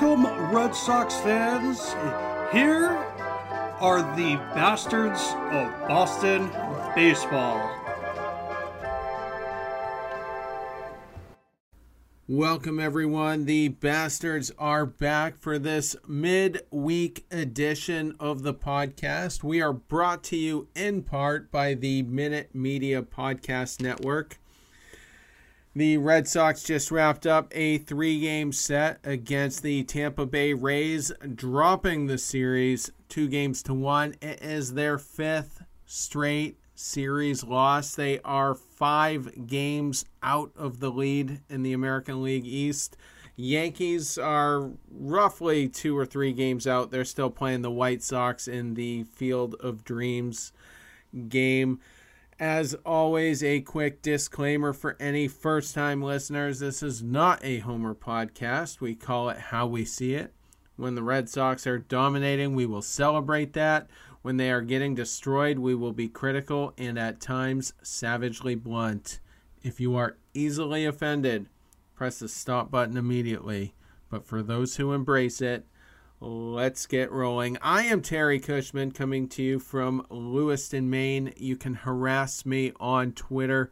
Welcome, Red Sox fans. Here are the bastards of Boston baseball. Welcome, everyone. The bastards are back for this mid-week edition of the podcast. We are brought to you in part by the Minute Media Podcast Network. The Red Sox just wrapped up a three game set against the Tampa Bay Rays, dropping the series two games to one. It is their fifth straight series loss. They are five games out of the lead in the American League East. Yankees are roughly two or three games out. They're still playing the White Sox in the Field of Dreams game. As always, a quick disclaimer for any first time listeners this is not a Homer podcast. We call it How We See It. When the Red Sox are dominating, we will celebrate that. When they are getting destroyed, we will be critical and at times savagely blunt. If you are easily offended, press the stop button immediately. But for those who embrace it, Let's get rolling. I am Terry Cushman coming to you from Lewiston, Maine. You can harass me on Twitter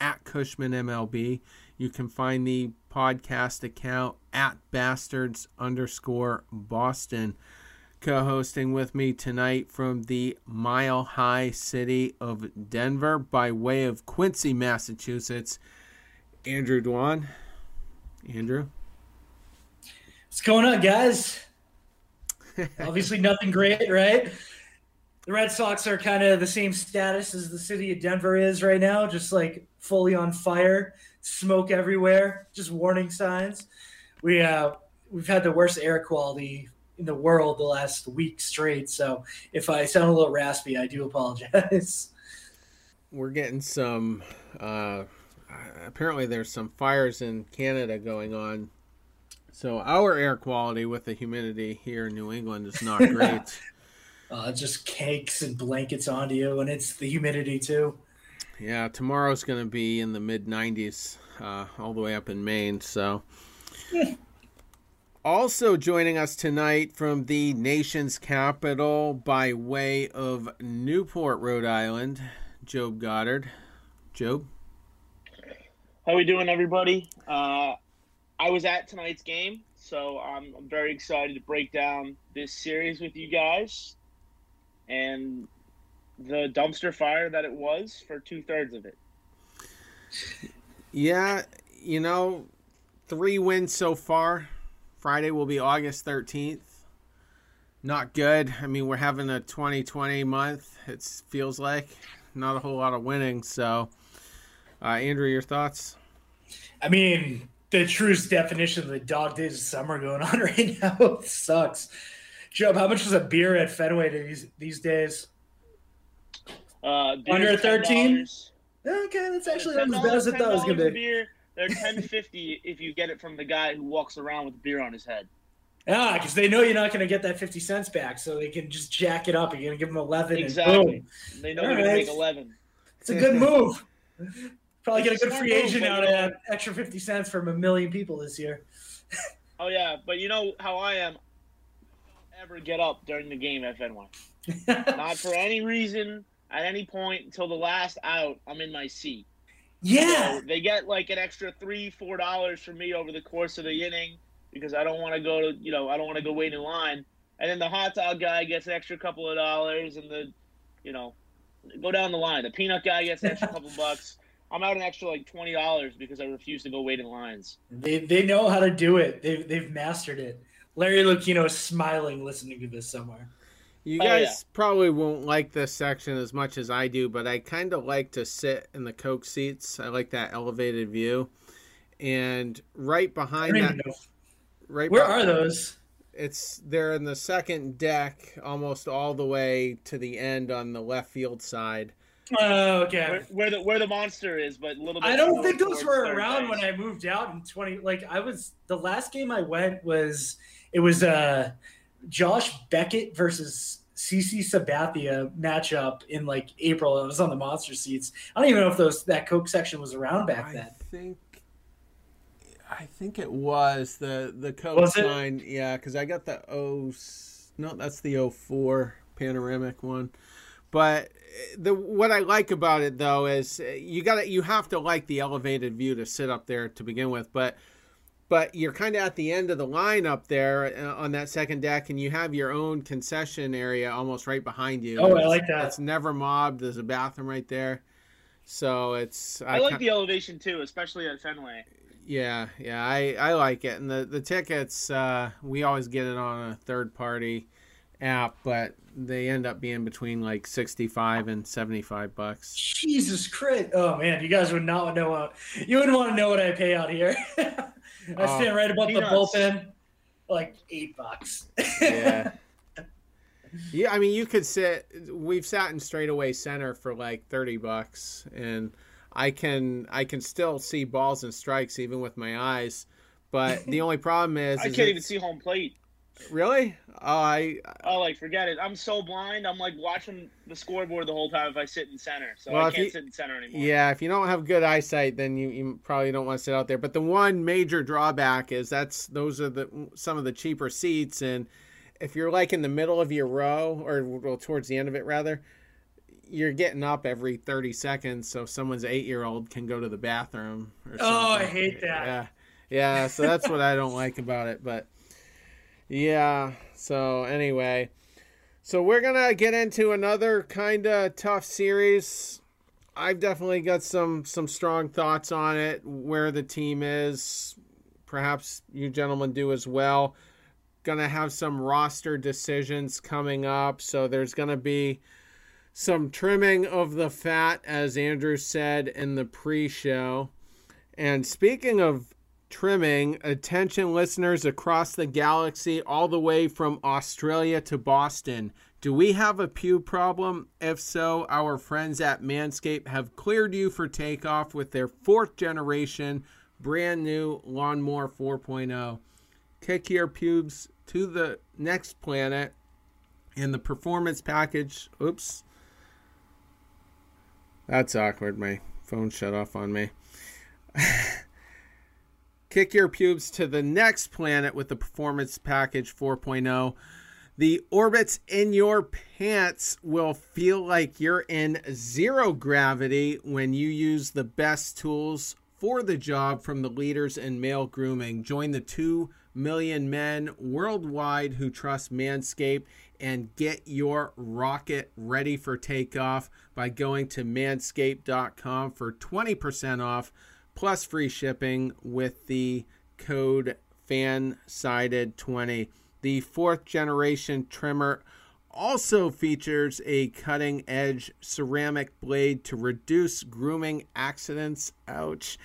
at CushmanMLB. You can find the podcast account at bastards underscore Boston. Co hosting with me tonight from the mile high city of Denver by way of Quincy, Massachusetts, Andrew Dwan. Andrew. What's going on, guys? Obviously, nothing great, right? The Red Sox are kind of the same status as the city of Denver is right now, just like fully on fire, smoke everywhere, just warning signs. We uh, we've had the worst air quality in the world the last week straight. So if I sound a little raspy, I do apologize. We're getting some. Uh, apparently, there's some fires in Canada going on so our air quality with the humidity here in New England is not great. uh, just cakes and blankets onto you, and it's the humidity too. Yeah, tomorrow's going to be in the mid 90s, uh, all the way up in Maine. So, also joining us tonight from the nation's capital by way of Newport, Rhode Island, Job Goddard. Job, how are we doing, everybody? Uh, I was at tonight's game, so I'm, I'm very excited to break down this series with you guys and the dumpster fire that it was for two thirds of it. Yeah, you know, three wins so far. Friday will be August 13th. Not good. I mean, we're having a 2020 month. It feels like not a whole lot of winning. So, uh, Andrew, your thoughts? I mean, the truest definition of the dog days of summer going on right now. it sucks. Joe, how much is a beer at Fenway these these days? Uh, Under thirteen. Okay, that's actually not as bad as I thought it was gonna be. Beer, they're ten fifty if you get it from the guy who walks around with beer on his head. Yeah, because they know you're not going to get that fifty cents back, so they can just jack it up. You're going to give them eleven. Exactly. They know All they're right. going to make eleven. It's a good move. Probably get a good free agent out of that extra fifty cents from a million people this year. oh yeah, but you know how I am. Ever get up during the game Fenway? Not for any reason at any point until the last out. I'm in my seat. Yeah, so they get like an extra three, four dollars from me over the course of the inning because I don't want to go to, you know, I don't want to go wait in line. And then the hot dog guy gets an extra couple of dollars, and the, you know, go down the line. The peanut guy gets an extra couple bucks. I'm out an extra like twenty dollars because I refuse to go wait in lines. They they know how to do it. They've they've mastered it. Larry Lucchino is smiling listening to this somewhere. You oh, guys oh, yeah. probably won't like this section as much as I do, but I kind of like to sit in the Coke seats. I like that elevated view, and right behind that, right. Where behind, are those? It's they're in the second deck, almost all the way to the end on the left field side Oh, okay. Where, where, the where the monster is, but a little bit. I don't think those were around when I moved out in twenty. Like I was the last game I went was it was uh Josh Beckett versus CC Sabathia matchup in like April. It was on the monster seats. I don't even know if those that Coke section was around back then. I think I think it was the the Coke Was it? sign. Yeah, because I got the O. No, that's the 04 panoramic one. But the what I like about it though is eh, you got to you have to like the elevated view to sit up there to begin with, but but you're kind of at the end of the line up there uh, on that second deck, and you have your own concession area almost right behind you. Oh, I like that. It's never mobbed. There's a bathroom right there, so it's I like the elevation too, especially at Fenway. yeah, yeah, I, I like it. And the, the tickets, uh, we always get it on a third party app, but they end up being between like 65 and 75 bucks. Jesus Christ! Oh man, you guys would not know what you wouldn't want to know what I pay out here. I Oh, stand right above the bullpen, like eight bucks. Yeah. yeah, I mean, you could sit, we've sat in straightaway center for like 30 bucks, and I can, I can still see balls and strikes even with my eyes. But the only problem is, I is can't even see home plate. Really? Oh, I, Oh, like forget it. I'm so blind. I'm like watching the scoreboard the whole time if I sit in center. So Well, I can't you- sit in center anymore. Yeah, if you don't have good eyesight, then you, you probably don't want to sit out there. But the one major drawback is that's those are the some of the cheaper seats, and if you're like in the middle of your row or well, towards the end of it rather, you're getting up every thirty seconds, so someone's eight year old can go to the bathroom. Or Oh, I hate that. Yeah, yeah. So that's what I don't like about it. But yeah. So anyway. So we're gonna get into another kind of tough series. I've definitely got some some strong thoughts on it, where the team is. Perhaps you gentlemen do as well. Gonna have some roster decisions coming up, so there's gonna be some trimming of the fat, as Andrew said in the pre-show. And speaking of trimming, attention listeners across the galaxy, all the way from Australia to Boston. Do we have a pew problem? If so, our friends at Manscaped have cleared you for takeoff with their fourth generation brand new Lawnmower 4.0. Kick your pubes to the next planet in the performance package. Oops. That's awkward. My phone shut off on me. Kick your pubes to the next planet with the Performance Package 4.0. The orbits in your pants will feel like you're in zero gravity when you use the best tools for the job from the leaders in male grooming. Join the 2 million men worldwide who trust Manscaped and get your rocket ready for takeoff by going to manscaped.com for 20% off plus free shipping with the code FANSIDED20. The fourth generation trimmer also features a cutting edge ceramic blade to reduce grooming accidents. Ouch.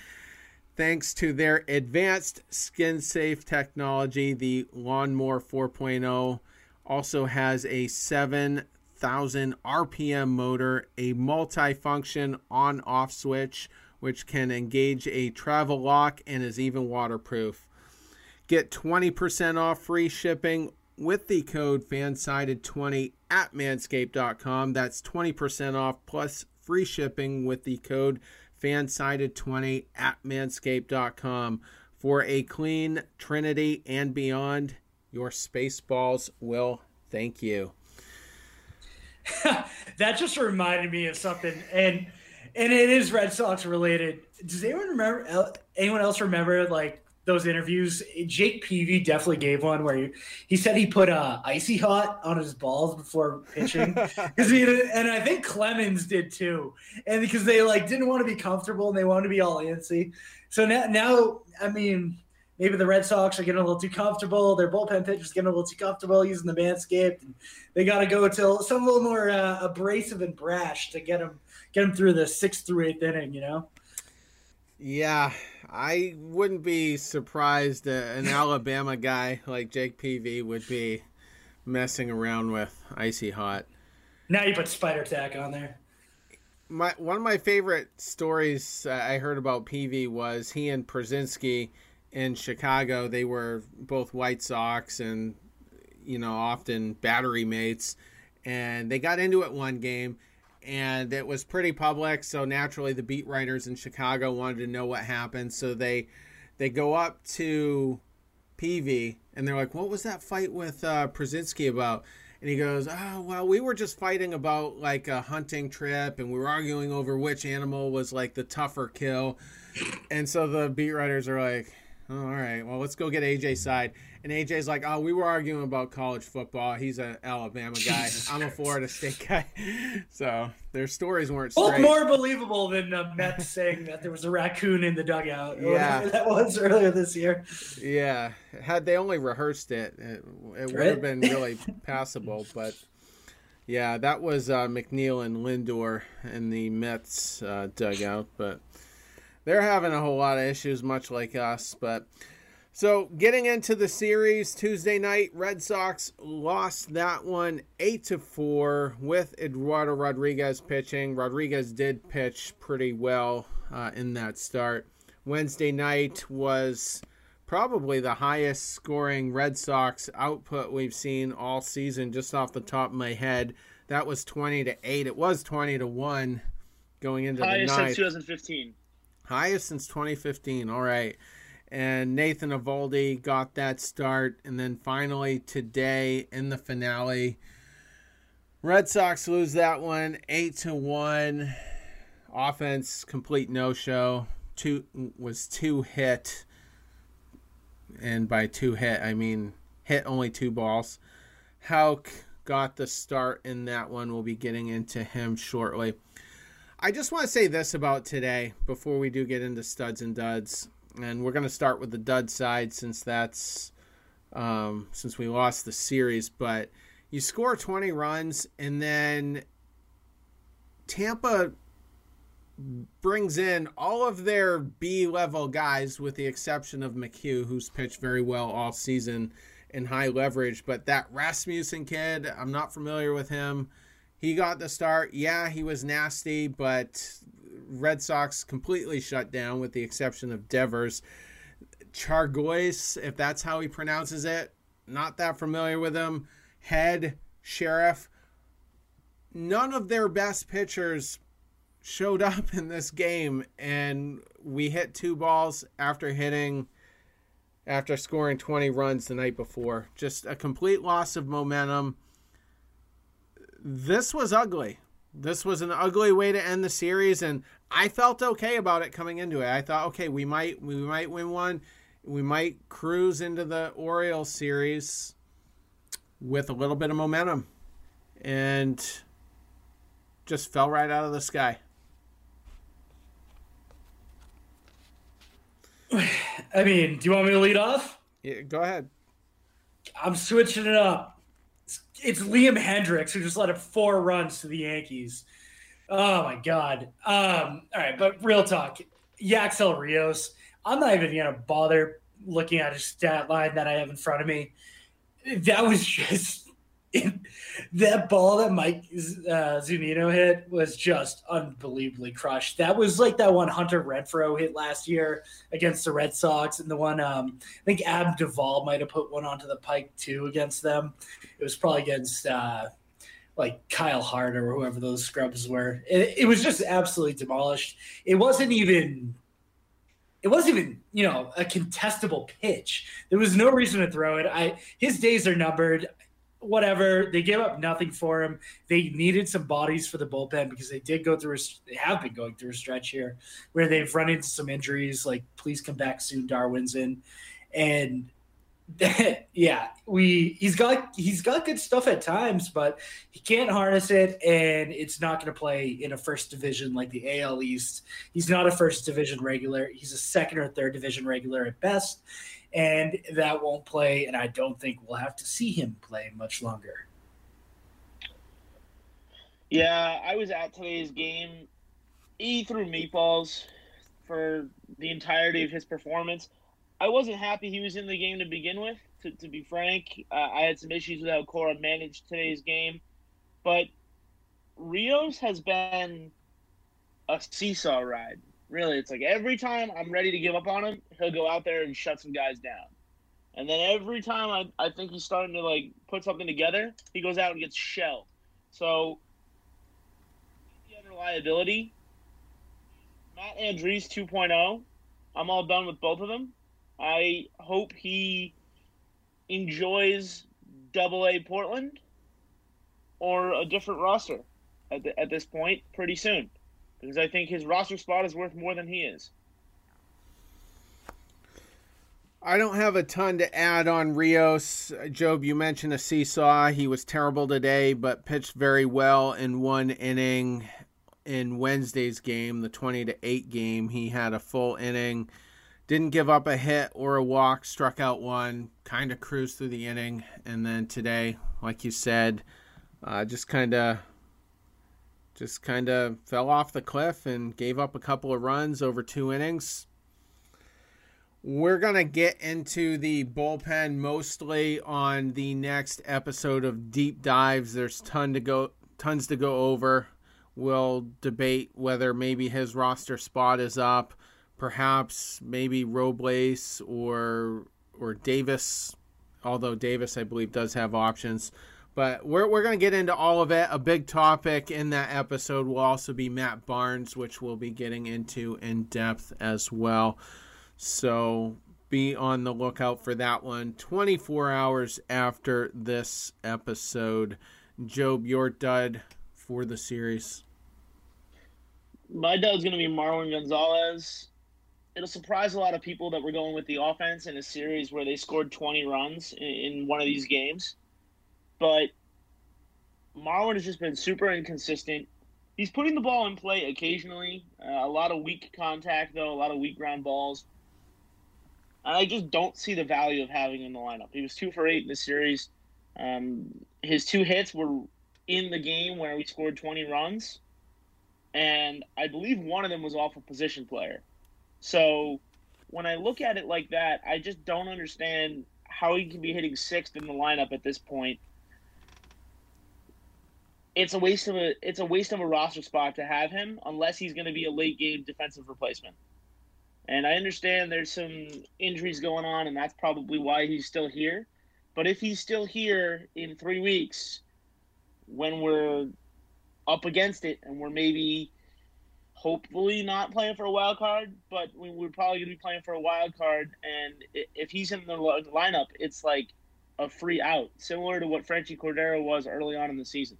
Thanks to their advanced skin safe technology, the Lawnmower 4.0 also has a 7,000 RPM motor, a multi-function on-off switch, which can engage a travel lock and is even waterproof. Get 20% off free shipping with the code FANSIDED20 at manscaped.com. That's 20% off plus free shipping with the code FANSIDED20 at manscaped.com. For a clean Trinity and beyond, your space balls will thank you. that just reminded me of something, and and it is Red Sox related. Does anyone remember? Anyone else remember like those interviews? Jake Peavy definitely gave one where he, he said he put uh, icy hot on his balls before pitching, because he and I think Clemens did too, and because they like didn't want to be comfortable and they wanted to be all antsy. So now, now I mean, maybe the Red Sox are getting a little too comfortable. Their bullpen pitchers getting a little too comfortable using the Manscaped. And they got to go to some a little more uh, abrasive and brash to get them get them through the sixth through eighth inning. You know. Yeah, I wouldn't be surprised an Alabama guy like Jake Peavy would be messing around with icy hot. Now you put spider tack on there. My one of my favorite stories uh, I heard about Peavy was he and Pierzynski in Chicago. They were both White Sox and you know often battery mates, and they got into it one game, and it was pretty public. So naturally, the beat writers in Chicago wanted to know what happened. So they They go up to Peavy and they're like, "What was that fight with uh, Pierzynski about?" And he goes, "Oh, well, we were just fighting about like a hunting trip, and we were arguing over which animal was like the tougher kill." And so the beat writers are like, "All right, well, let's go get AJ's side." And AJ's like, "Oh, we were arguing about college football. He's an Alabama guy. Jesus I'm a Florida State guy." So their stories weren't Both straight. more believable than uh, Mets saying that there was a raccoon in the dugout. Yeah. that was earlier this year. Yeah, had they only rehearsed it, it, it would Right. have been really passable. But yeah, that was uh, McNeil and Lindor in the Mets uh, dugout. But they're having a whole lot of issues, much like us. But so getting into the series Tuesday night, Red Sox lost that one eight to four with Eduardo Rodriguez pitching. Rodriguez did pitch pretty well uh, in that start. Wednesday night was probably the highest scoring Red Sox output we've seen all season, just off the top of my head. That was 20 to 8. It was 20 to 1 going into the Highest the since 2015. Highest since 2015. All right. And Nathan Eovaldi got that start. And then finally today in the finale, Red Sox lose that one 8 to 1. Offense complete no show. Two was two hit. And by two hit, I mean hit only two balls. Houck got the start in that one. We'll be getting into him shortly. I just want to say this about today before we do get into studs and duds, and we're going to start with the dud side since that's um, since we lost the series. But you score 20 runs, and then Tampa brings in all of their B level guys, with the exception of McHugh, who's pitched very well all season in high leverage. But that Rasmussen kid, I'm not familiar with him. He got the start. Yeah, he was nasty, but Red Sox completely shut down with the exception of Devers. Chargois, if that's how he pronounces it, not that familiar with him. Head, Sherriff, none of their best pitchers showed up in this game, and we hit two balls after hitting, after scoring 20 runs the night before. Just a complete loss of momentum this was ugly. This was an ugly way to end the series, and I felt okay about it coming into it. I thought, okay, we might we might win one, we might cruise into the Orioles series with a little bit of momentum, and just fell right out of the sky. I mean, do you want me to lead off? Yeah, go ahead. I'm switching it up. It's, Liam Hendriks who just let up four runs to the Yankees. Oh my god. Um, all right, but real talk. Yacksel Rios. I'm not even gonna bother looking at his stat line that I have in front of me. That was just that ball that Mike uh, Zunino hit was just unbelievably crushed. That was like that one Hunter Renfroe hit last year against the Red Sox, and the one um, I think Ab Duvall might have put one onto the pike too against them. It was probably against uh, like Kyle Hart or whoever those scrubs were. It, it was just absolutely demolished. It wasn't even. It wasn't even, you know, a contestable pitch. There was no reason to throw it. I his days are numbered whatever. They gave up nothing for him. They needed some bodies for the bullpen because they did go through. A, they have been going through a stretch here where they've run into some injuries. Like, please come back soon, Darwinzon, and yeah, we he's got he's got good stuff at times, but he can't harness it, and it's not going to play in a first division like the AL East. He's not a first division regular. He's a second or third division regular at best and that won't play. And I don't think we'll have to see him play much longer. Yeah, I was at today's game. He threw meatballs for the entirety of his performance. I wasn't happy he was in the game to begin with. To, to be frank, uh, I had some issues with how Cora managed today's game, but Rios has been a seesaw ride. Really, it's like every time I'm ready to give up on him, he'll go out there and shut some guys down. And then every time I, I think he's starting to like put something together, he goes out and gets shelled. So the other liability, Matt Andriese 2.0. I'm all done with both of them. I hope he enjoys Double A Portland or a different roster at, the, at this point pretty soon because I think his roster spot is worth more than he is. I don't have a ton to add on Rios. Job, you mentioned a seesaw. He was terrible today, but pitched very well in one inning in Wednesday's game, the 20 to 8 game. He had a full inning, didn't give up a hit or a walk, struck out one, kind of cruised through the inning. And then today, like you said, uh, just kind of just kind of fell off the cliff and gave up a couple of runs over two innings. We're going to get into the bullpen mostly on the next episode of Deep Dives. There's ton to go tons to go over. We'll debate whether maybe his roster spot is up, perhaps maybe Robles or or Davis, although Davis I believe does have options. But we're, we're going to get into all of it. A big topic in that episode will also be Matt Barnes, which we'll be getting into in depth as well. So be on the lookout for that one 24 hours after this episode. Job, your dud for the series. My dud's going to be Marwin Gonzalez. It'll surprise a lot of people that we're going with the offense in a series where they scored 20 runs in, in one of these games but Marwin has just been super inconsistent. He's putting the ball in play occasionally. Uh, a lot of weak contact, though, a lot of weak ground balls. And I just don't see the value of having him in the lineup. He was two for eight in the series. Um, his two hits were in the game where we scored 20 runs. And I believe one of them was off a position player. So when I look at it like that, I just don't understand how he can be hitting sixth in the lineup at this point it's a waste of a it's a waste of a roster spot to have him unless he's going to be a late game defensive replacement. And I understand there's some injuries going on, and that's probably why he's still here. But if he's still here in three weeks, when we're up against it, and we're maybe hopefully not playing for a wild card, but we're probably going to be playing for a wild card, and if he's in the lineup, it's like a free out, similar to what Franchy Cordero was early on in the season.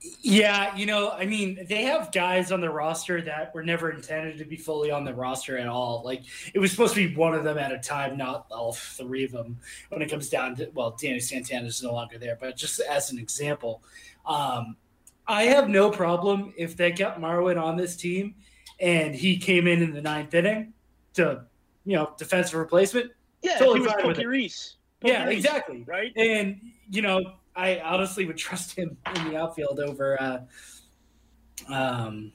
Yeah, you know, I mean, they have guys on the roster that were never intended to be fully on the roster at all. Like it was supposed to be one of them at a time, not all three of them. When it comes down to well, Danny Santana is no longer there, but just as an example, um, I have no problem if they kept Marwin on this team and he came in in the ninth inning to, you know, defensive replacement. Yeah, totally he was Pokey Reese. yeah, Reese, exactly. Right, and you know I honestly would trust him in the outfield over uh, um,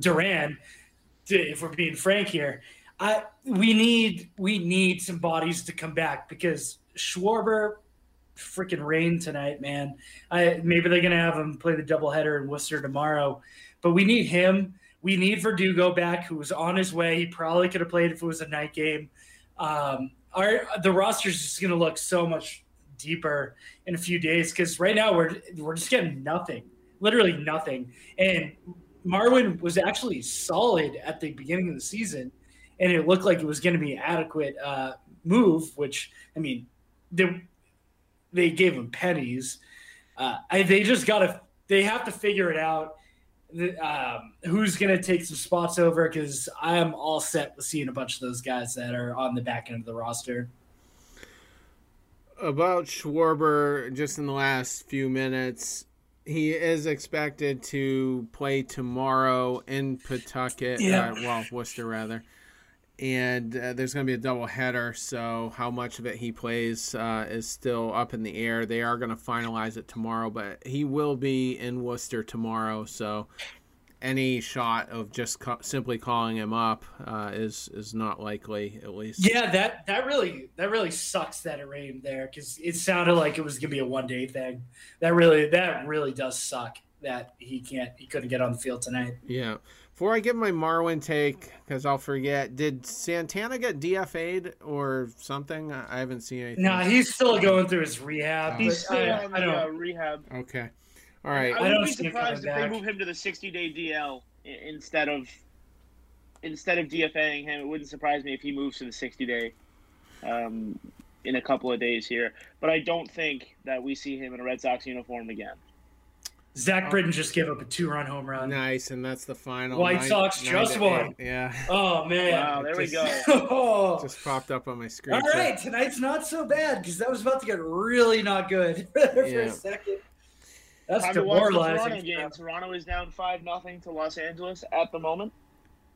Duran. If we're being frank here, I we need we need some bodies to come back because Schwarber freaking rain tonight, man. I maybe they're gonna have him play the doubleheader in Worcester tomorrow, but we need him. We need Verdugo back, who was on his way. He probably could have played if it was a night game. Um, our the roster is just gonna look so much deeper in a few days because right now we're we're just getting nothing, literally nothing. And Marwin was actually solid at the beginning of the season, and it looked like it was going to be adequate uh, move. Which I mean, they they gave him pennies. Uh, I, they just got to they have to figure it out. Um, who's going to take some spots over? Because I am all set with seeing a bunch of those guys that are on the back end of the roster about Schwarber, just in the last few minutes, he is expected to play tomorrow in Pawtucket. Yeah. Uh, well, Worcester rather. And uh, there's going to be a double header, so how much of it he plays uh, is still up in the air. They are going to finalize it tomorrow, but he will be in Worcester tomorrow, so any shot of just ca- simply calling him up uh, is is not likely at least. Yeah, that that really that really sucks that it rained there because it sounded like it was gonna be a one day thing. That really that really does suck that he can't he couldn't get on the field tonight. Yeah. Before I give my Marwin take, because I'll forget, did Santana get DFA'd or something? I haven't seen anything. No, nah, he's still going through his rehab. He's still I, on the uh, rehab. Okay. All right. I, I wouldn't be surprised if they move him to the 60 day DL instead of instead of DFAing him, it wouldn't surprise me if he moves to the 60 day um, in a couple of days here. But I don't think that we see him in a Red Sox uniform again. Zach Britton just gave up a two-run home run. Nice, and that's the final. White nine- Sox nine just won. Yeah, Oh man! Wow, there we Just- go. Oh. just popped up on my screen. All so- right, tonight's not so bad because that was about to get really not good for Yeah. a second. That's Time to watch the Toronto demoralizing. game. Toronto is down five nothing to Los Angeles at the moment.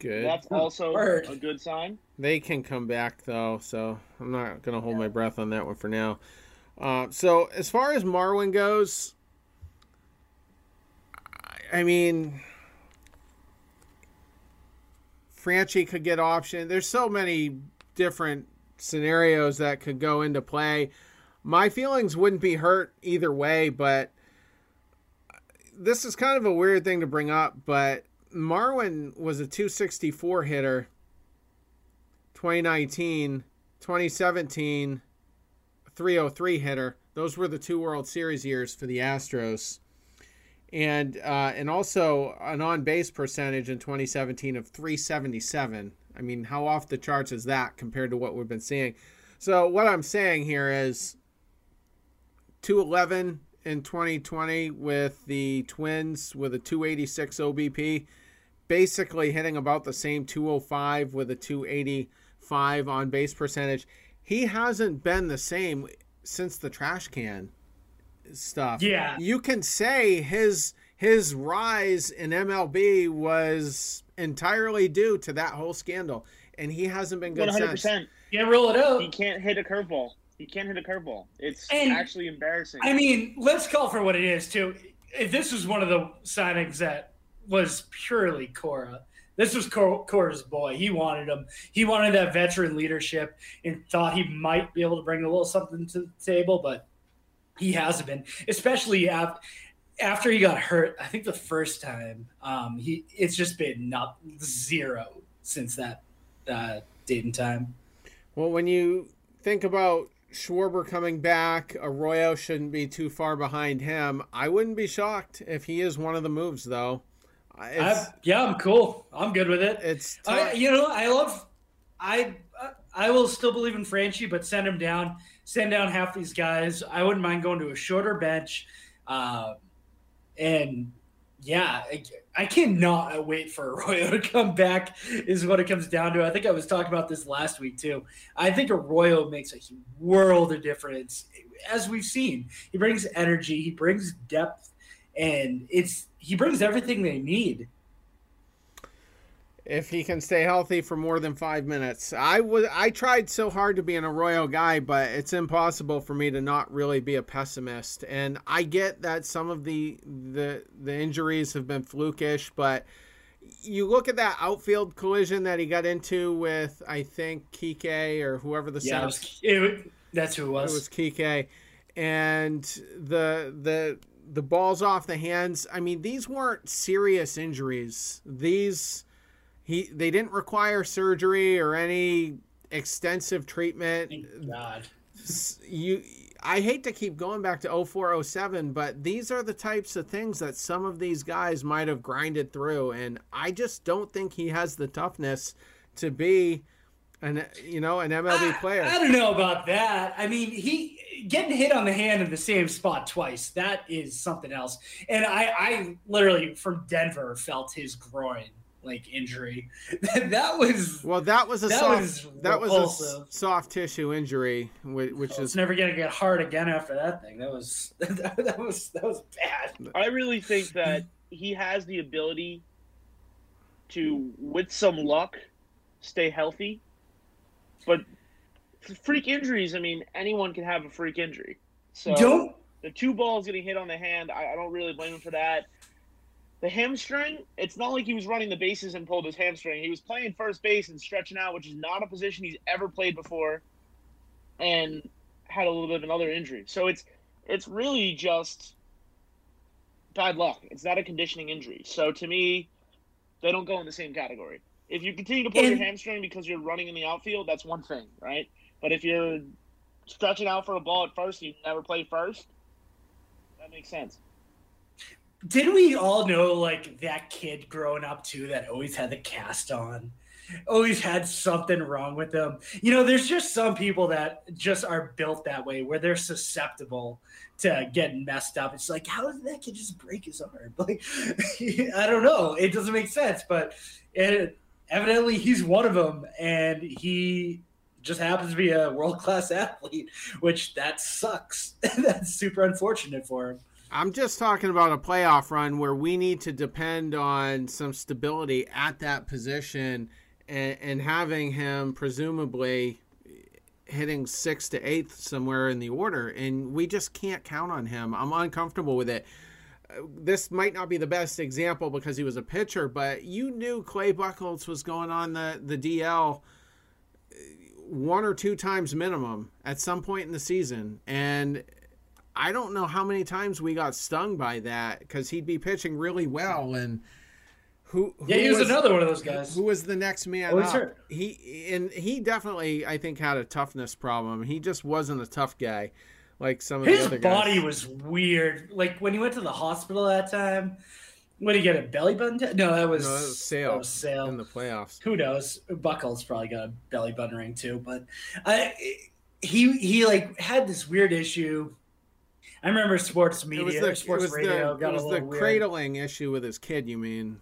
Good. That's also Word. a good sign. They can come back though, so I'm not gonna hold my breath on that one for now. Uh, so as far as Marwin goes, I- I mean, Franchy could get option. There's so many different scenarios that could go into play. My feelings wouldn't be hurt either way, but this is kind of a weird thing to bring up. But Marwin was a 264 hitter 2019, 2017, 303 hitter. Those were the two World Series years for the Astros. And uh, and also an on base percentage in 2017 of 377. I mean, how off the charts is that compared to what we've been seeing? So what I'm saying here is 211 in 2020 with the Twins with a 286 OBP, basically hitting about the same 205 with a 285 on base percentage. He hasn't been the same since the trash can stuff. Yeah. You can say his his rise in MLB was entirely due to that whole scandal and he hasn't been good One hundred since. percent. Yeah, roll it out. He can't hit a curveball. He can't hit a curveball. It's And- actually embarrassing. I mean, let's call for what it is too. If this was one of the signings that was purely Cora, this was Cor- Cora's boy. He wanted him. He wanted that veteran leadership and thought he might be able to bring a little something to the table, but he hasn't been. Especially after after he got hurt. I think the first time, um, he it's just been not zero since that uh, date and time. Well, when you think about Schwarber coming back, Arroyo shouldn't be too far behind him. I wouldn't be shocked if he is one of the moves, though. It's, I, yeah, I'm cool. I'm good with it. it's I, you know, I love. I I will still believe in Franchy, but send him down. Send down half these guys. I wouldn't mind going to a shorter bench, uh, and yeah, I, cannot wait for Arroyo to come back. Is what it comes down to. I think I was talking about this last week too. I think Arroyo makes a world of difference, as we've seen. He brings energy. He brings depth, and it's he brings everything they need. If he can stay healthy for more than five minutes. I was I tried so hard to be an Arroyo guy, but it's impossible for me to not really be a pessimist. And I get that some of the the the injuries have been flukish, but you look at that outfield collision that he got into with I think Kike or whoever the Yeah, was, it, that's who it was. it was Kike, and the the the balls off the hands. I mean, these weren't serious injuries. These he they didn't require surgery or any extensive treatment. Thank God. You, I hate to keep going back to 0407, but these are the types of things that some of these guys might have grinded through, and I just don't think he has the toughness to be an you know an MLB ah, player. I, I don't know about that. I mean, he getting hit on the hand in the same spot twice. That is something else. And I, I literally from Denver felt his groin like injury. that was Well, that was a That soft was that was a s- repulsive. soft tissue injury, whi- which oh, it's is never gonna get hard again after that thing. That was that, was that was bad. I really think that he has the ability to, with some luck, stay healthy. But freak injuries, I mean, anyone can have a freak injury. So Don't the two balls getting hit on the hand, I, I don't really blame him for that. The hamstring, it's not like he was running the bases and pulled his hamstring. He was playing first base and stretching out, which is not a position he's ever played before, and had a little bit of another injury. So it's it's really just bad luck. It's not a conditioning injury. So to me, they don't go in the same category. If you continue to pull your hamstring because you're running in the outfield, that's one thing, right? But if you're stretching out for a ball at first, you never play first, that makes sense. Didn't we all know like that kid growing up too that always had the cast on? always had something wrong with them. You know, there's just some people that just are built that way where they're susceptible to getting messed up. It's like, how did that kid just break his arm? Like, I don't know. It doesn't make sense, but it, evidently he's one of them, and he just happens to be a world class athlete, which that sucks. That's super unfortunate for him. I'm just talking about a playoff run where we need to depend on some stability at that position and, and having him presumably hitting sixth to eighth somewhere in the order. And we just can't count on him. I'm uncomfortable with it. Uh, this might not be the best example because he was a pitcher, but you knew Clay Buchholz was going on the, the DL uh, one or two times minimum at some point in the season. And I don't know how many times we got stung by that because he'd be pitching really well and who, who yeah he was, was, another one of those guys who was the next man oh, up. He and he definitely I think had a toughness problem he just wasn't a tough guy like some of his the other body guys. was weird like when he went to the hospital that time when did he get a belly button? T- no, that was, no, that was Sale, that was Sale in the playoffs. Who knows? Buchholz probably got a belly button ring too, but I, he he like had this weird issue I remember sports media, it was the, sports it was radio. The, got it was the weird. cradling issue with his kid. You mean?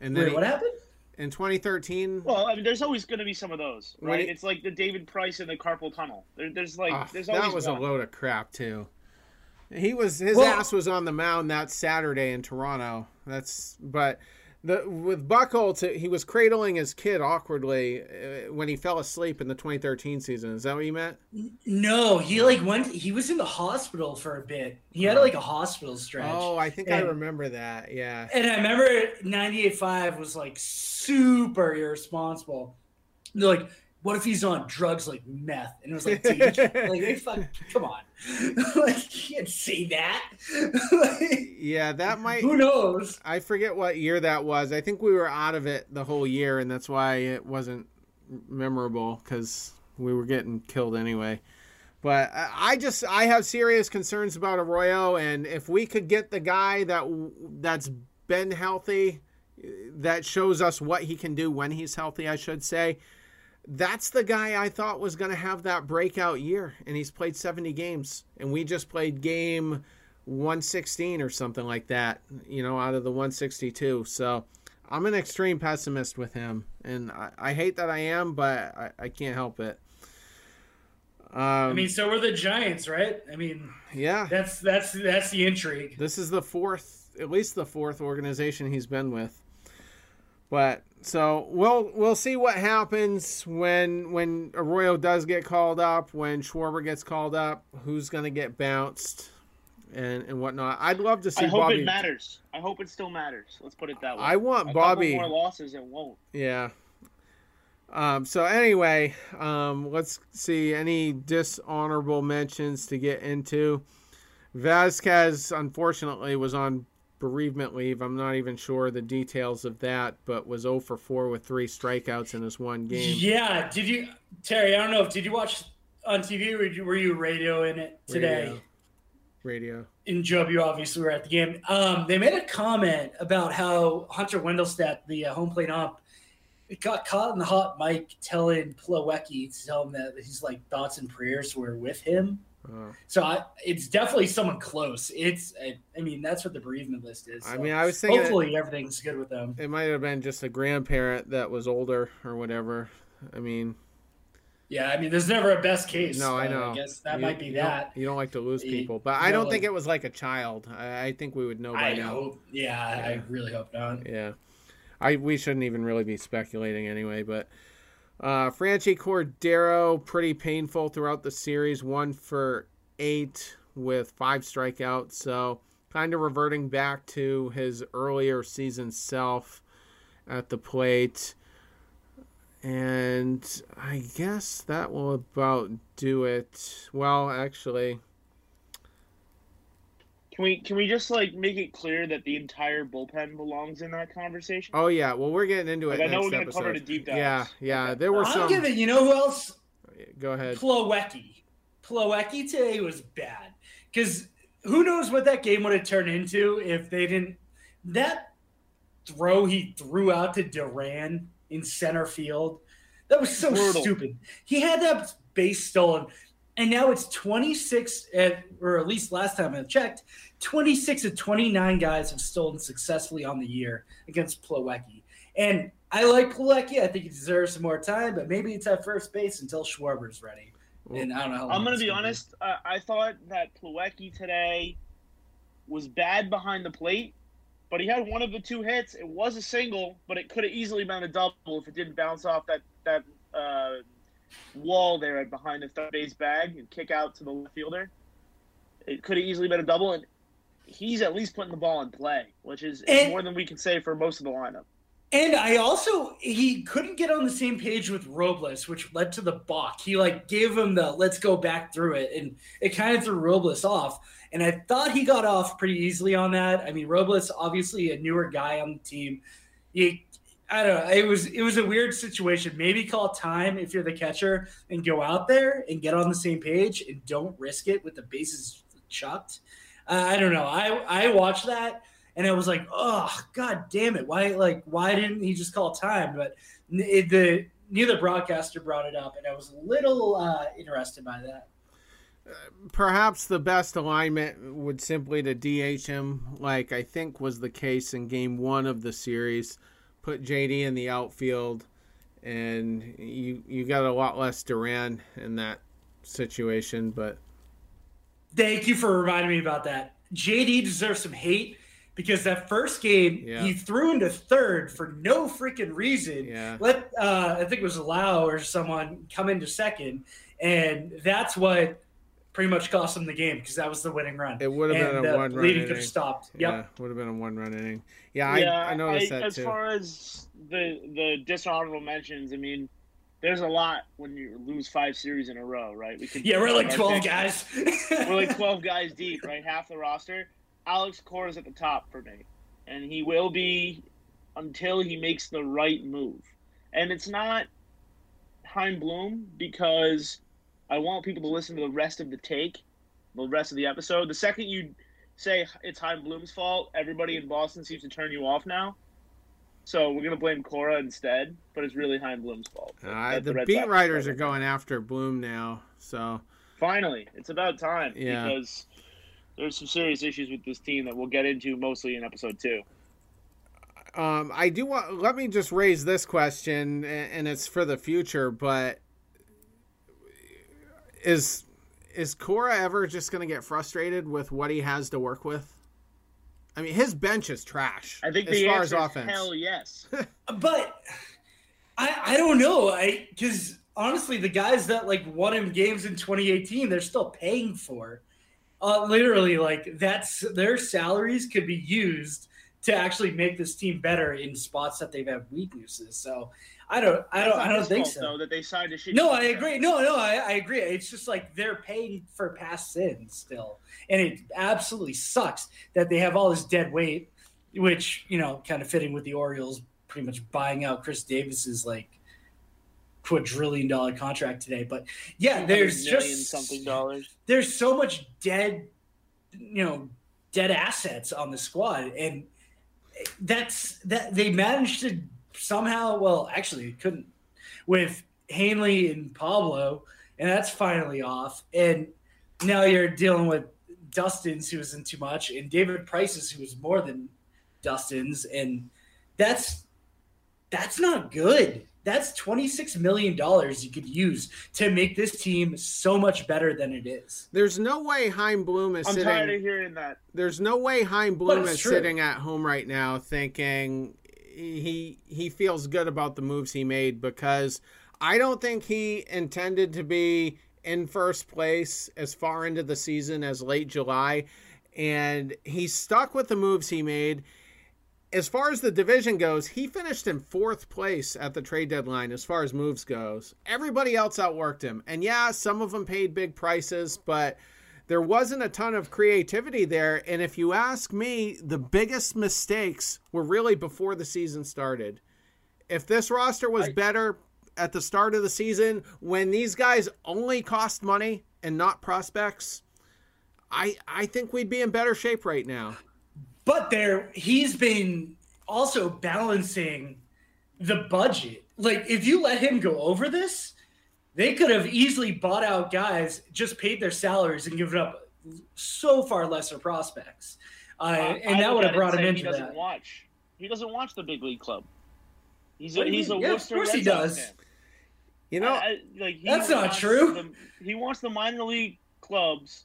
And then Wait, he, what happened? in 2013? Well, I mean, there's always going to be some of those, When right? he- it's like the David Price in the carpal tunnel. There, there's like, Ah, there's always that was one. a load of crap too. He was his Well- ass was on the mound that Saturday in Toronto. That's but the with Buchholz, he was cradling his kid awkwardly uh, when he fell asleep in the 2013 season. Is that what you meant? No, he like went. He was in the hospital for a bit. He had like a hospital stretch. Oh, I think I remember that. Yeah. And I remember 98.5 was like super irresponsible. They're like, what if he's on drugs like meth? And it was like, dude, like, they fuck, come on. like, you can't say that. Like, Yeah, that might. who knows? I forget what year that was. I think we were out of it the whole year, and that's why it wasn't memorable because we were getting killed anyway. But I I just I have serious concerns about Arroyo, and if we could get the guy that that's been healthy, that shows us what he can do when he's healthy, I should say. That's the guy I thought was going to have that breakout year, and he's played 70 games, and we just played game 116 or something like that, you know, out of the 162. So I'm an extreme pessimist with him, and I, I hate that I am, but I, I can't help it. Um, I mean, so were the Giants, right? I mean, yeah, that's that's that's the intrigue. this is the fourth, at least the fourth organization he's been with. But so we'll we'll see what happens when when Arroyo does get called up, when Schwarber gets called up, who's going to get bounced, and and whatnot. I'd love to see I hope Bobby. it matters. I hope it still matters. Let's put it that way. I want Bobby. more losses, it won't. Yeah. Um, so anyway, um, let's see any dishonorable mentions to get into. Vasquez unfortunately was on bereavement leave. I'm not even sure the details of that, but was 0 for 4 with three strikeouts in his one game. Yeah. Did you, Terry? I don't know if did you watch on TV or did you, were you radioing it today? Radio. Radio. and Job, you obviously were at the game. Um, they made a comment about how Hunter Wendelstedt, the uh, home plate ump, it got caught in the hot mic telling Plawecki to tell him that his like thoughts and prayers were with him. Oh. So I, it's definitely someone close. It's, I, I mean, that's what the bereavement list is. I mean, I was thinking hopefully everything's good with them. it might have been just a grandparent that was older or whatever. I mean, Yeah, I mean, there's never a best case. No, I Uh, know. I guess that you- might be you don't- that. You don't like to lose people, but I you don't know, think like- it was like a child. I, I think we would know by I now. hope. Yeah, I really hope not. Yeah, I we shouldn't even really be speculating anyway. But uh, Franchy Cordero pretty painful throughout the series. One for eight with five strikeouts. So kind of reverting back to his earlier season self at the plate. And I guess that will about do it. Well, actually, Can we can we just like make it clear that the entire bullpen belongs in that conversation? oh yeah. Well, we're getting into it. Like, I know next we're gonna episode. cover the deep dives. Yeah, yeah. There were some. I'm some. giving. You know who else? Go ahead. Plawecki. Plawecki today was bad because who knows what that game would have turned into if they didn't. That throw he threw out to Duran in center field. That was so Brutal. stupid. He had that base stolen, and now it's 26, at, or at least last time I checked, 26 of 29 guys have stolen successfully on the year against Plawecki. And I like Plawecki. I think he deserves some more time, but maybe it's at first base until Schwarber's ready. And I don't know how long I'm gonna it's be honest. Uh, I thought that Plawecki today was bad behind the plate, but he had one of the two hits. It was a single, but it could have easily been a double if it didn't bounce off that that uh, wall there at behind the third base bag and kick out to the left fielder. It could have easily been a double, and he's at least putting the ball in play, which is, And- more than we can say for most of the lineup. And I also he couldn't get on the same page with Robles, which led to the balk. He like gave him the let's go back through it, and it kind of threw Robles off. And I thought he got off pretty easily on that. I mean, Robles obviously a newer guy on the team. He, I don't know. It was it was a weird situation. Maybe call time if you're the catcher and go out there and get on the same page and don't risk it with the bases chucked. Uh, I don't know. I I watched that and I was like, oh god damn it! Why like why didn't he just call time? But it, the neither broadcaster brought it up, and I was a little uh, interested by that. Perhaps the best alignment would simply to DH him, like I think was the case in game one of the series. Put JD in the outfield, and you you got a lot less Duran in that situation. But Thank you for reminding me about that. JD deserves some hate because that first game Yeah. he threw into third for no freaking reason. yeah, Let uh, I think it was Lau or someone come into second, and that's what pretty much cost them the game because that was the winning run. it would have been a the one run bleeding could have stopped. Yep. Yeah, would have been a one run inning. Yeah, yeah, I, I noticed I- that as too. far as the the dishonorable mentions, I mean, there's a lot when you lose five series in a row, right? We could Yeah, we're like 12 picks. guys. We're like 12 guys deep, right? Half the roster. Alex Cora's at the top for me, and he will be until he makes the right move. And it's not Chaim Bloom because I want people to listen to the rest of the take, the rest of the episode. The second you say it's Chaim Bloom's fault, everybody in Boston seems to turn you off now. So we're gonna blame Cora instead, but it's really Chaim Bloom's fault. Uh, That the beat Sox writers are going after Bloom now, so Finally, it's about time Yeah. because there's some serious issues with this team that we'll get into mostly in episode two. Um, I do want. Let me just raise this question, and it's for the future. But is is Cora ever just going to get frustrated with what he has to work with? I mean, his bench is trash. I think as the far answer as is offense. hell yes. but I I don't know. I because honestly, the guys that like won him games in 2018, they're still paying for. Uh, literally, like that's their salaries could be used to actually make this team better in spots that they've had weaknesses. So I don't, I don't, I don't think fault, so. Though that they signed a shitty No, I contract. agree. No, no, I, I agree. It's just like they're paying for past sins still, and it absolutely sucks that they have all this dead weight, which you know, kind of fitting with the Orioles pretty much buying out Chris Davis's like quadrillion dollar contract today. But yeah, there's just something dollars. there's so much dead, you know, dead assets on the squad, and that's that they managed to somehow. Well, actually, it couldn't with Hanley and Pablo, and that's finally off. And now you're dealing with Dustin's, who isn't too much, and David Price's, who is more than Dustin's, and that's that's not good. That's twenty six million dollars you could use to make this team so much better than it is. There's no way Chaim Bloom is I'm sitting. tired of hearing that. There's no way Chaim Bloom is true. sitting at home right now thinking he he feels good about the moves he made because I don't think he intended to be in first place as far into the season as late July and he's stuck with the moves he made. As far as the division goes, he finished in fourth place at the trade deadline as far as moves goes. Everybody else outworked him. And yeah, some of them paid big prices, but there wasn't a ton of creativity there. And if you ask me, the biggest mistakes were really before the season started. If this roster was better at the start of the season, when these guys only cost money and not prospects, I I think we'd be in better shape right now. But there, he's been also balancing the budget. like if you let him go over this, they could have easily bought out guys, just paid their salaries, and given up so far lesser prospects, uh, and I that would have brought him say into he doesn't that. watch. He doesn't watch the big league club. He's a, What do he's a mean? Yeah, of course Red he does. fan. You know, I- I- like he That's not true. the- he wants the minor league clubs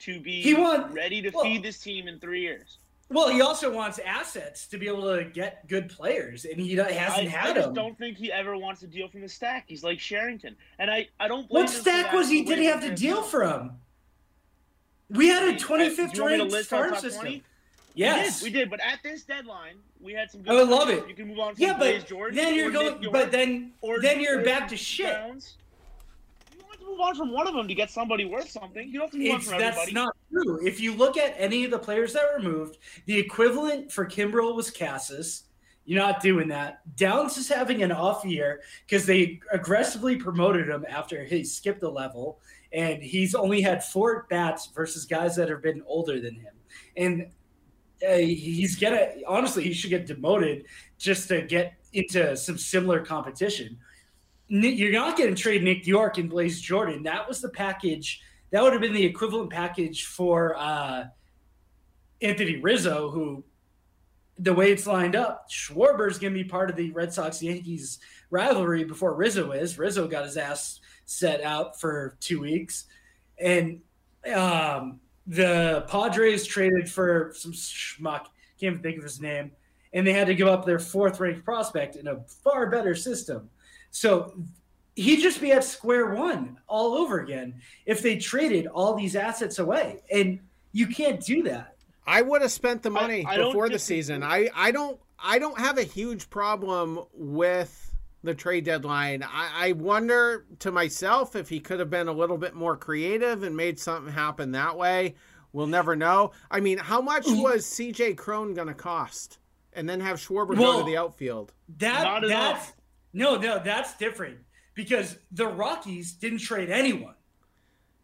to be He want- ready to well- feed this team in three years. Well, he also wants assets to be able to get good players, and he hasn't I, had I just them. don't think he ever wants to deal from the stack. He's like Cherington, and I, I don't. Blame What stack was he? Did he have to deal from? We had a Uh, 25th you want me to ranked farm system. 20? Yes, we did, we did. But at this deadline, we had some. Good I would love it. You can move on from Yeah, but Jordan. then you're going. But then, or then you're back to shit. To move on from one of them to get somebody worth something. You don't have to move on from that's everybody. not true. If you look at any of the players that were moved, the equivalent for Kimbrel was Cassis. You're not doing that. Downs is having an off year because they aggressively promoted him after he skipped a level, and he's only had four bats versus guys that have been older than him. And uh, he's gonna honestly, he should get demoted just to get into some similar competition. You're not going to trade Nick Yorke and Blaze Jordan. That was the package. That would have been the equivalent package for uh, Anthony Rizzo, who, the way it's lined up, Schwarber's going to be part of the Red Sox Yankees rivalry before Rizzo is. Rizzo got his ass set out for two weeks. And um, the Padres traded for some schmuck, can't even think of his name, and they had to give up their fourth ranked prospect in a far better system. So he'd just be at square one all over again if they traded all these assets away. And you can't do that. I would have spent the money I don't before the season. I, I don't I don't have a huge problem with the trade deadline. I, I wonder to myself if he could have been a little bit more creative and made something happen that way. We'll never know. I mean, how much was CJ Cron going to cost? And then have Schwarber go to the outfield. That Not that's enough. No, no, that's different because the Rockies didn't trade anyone.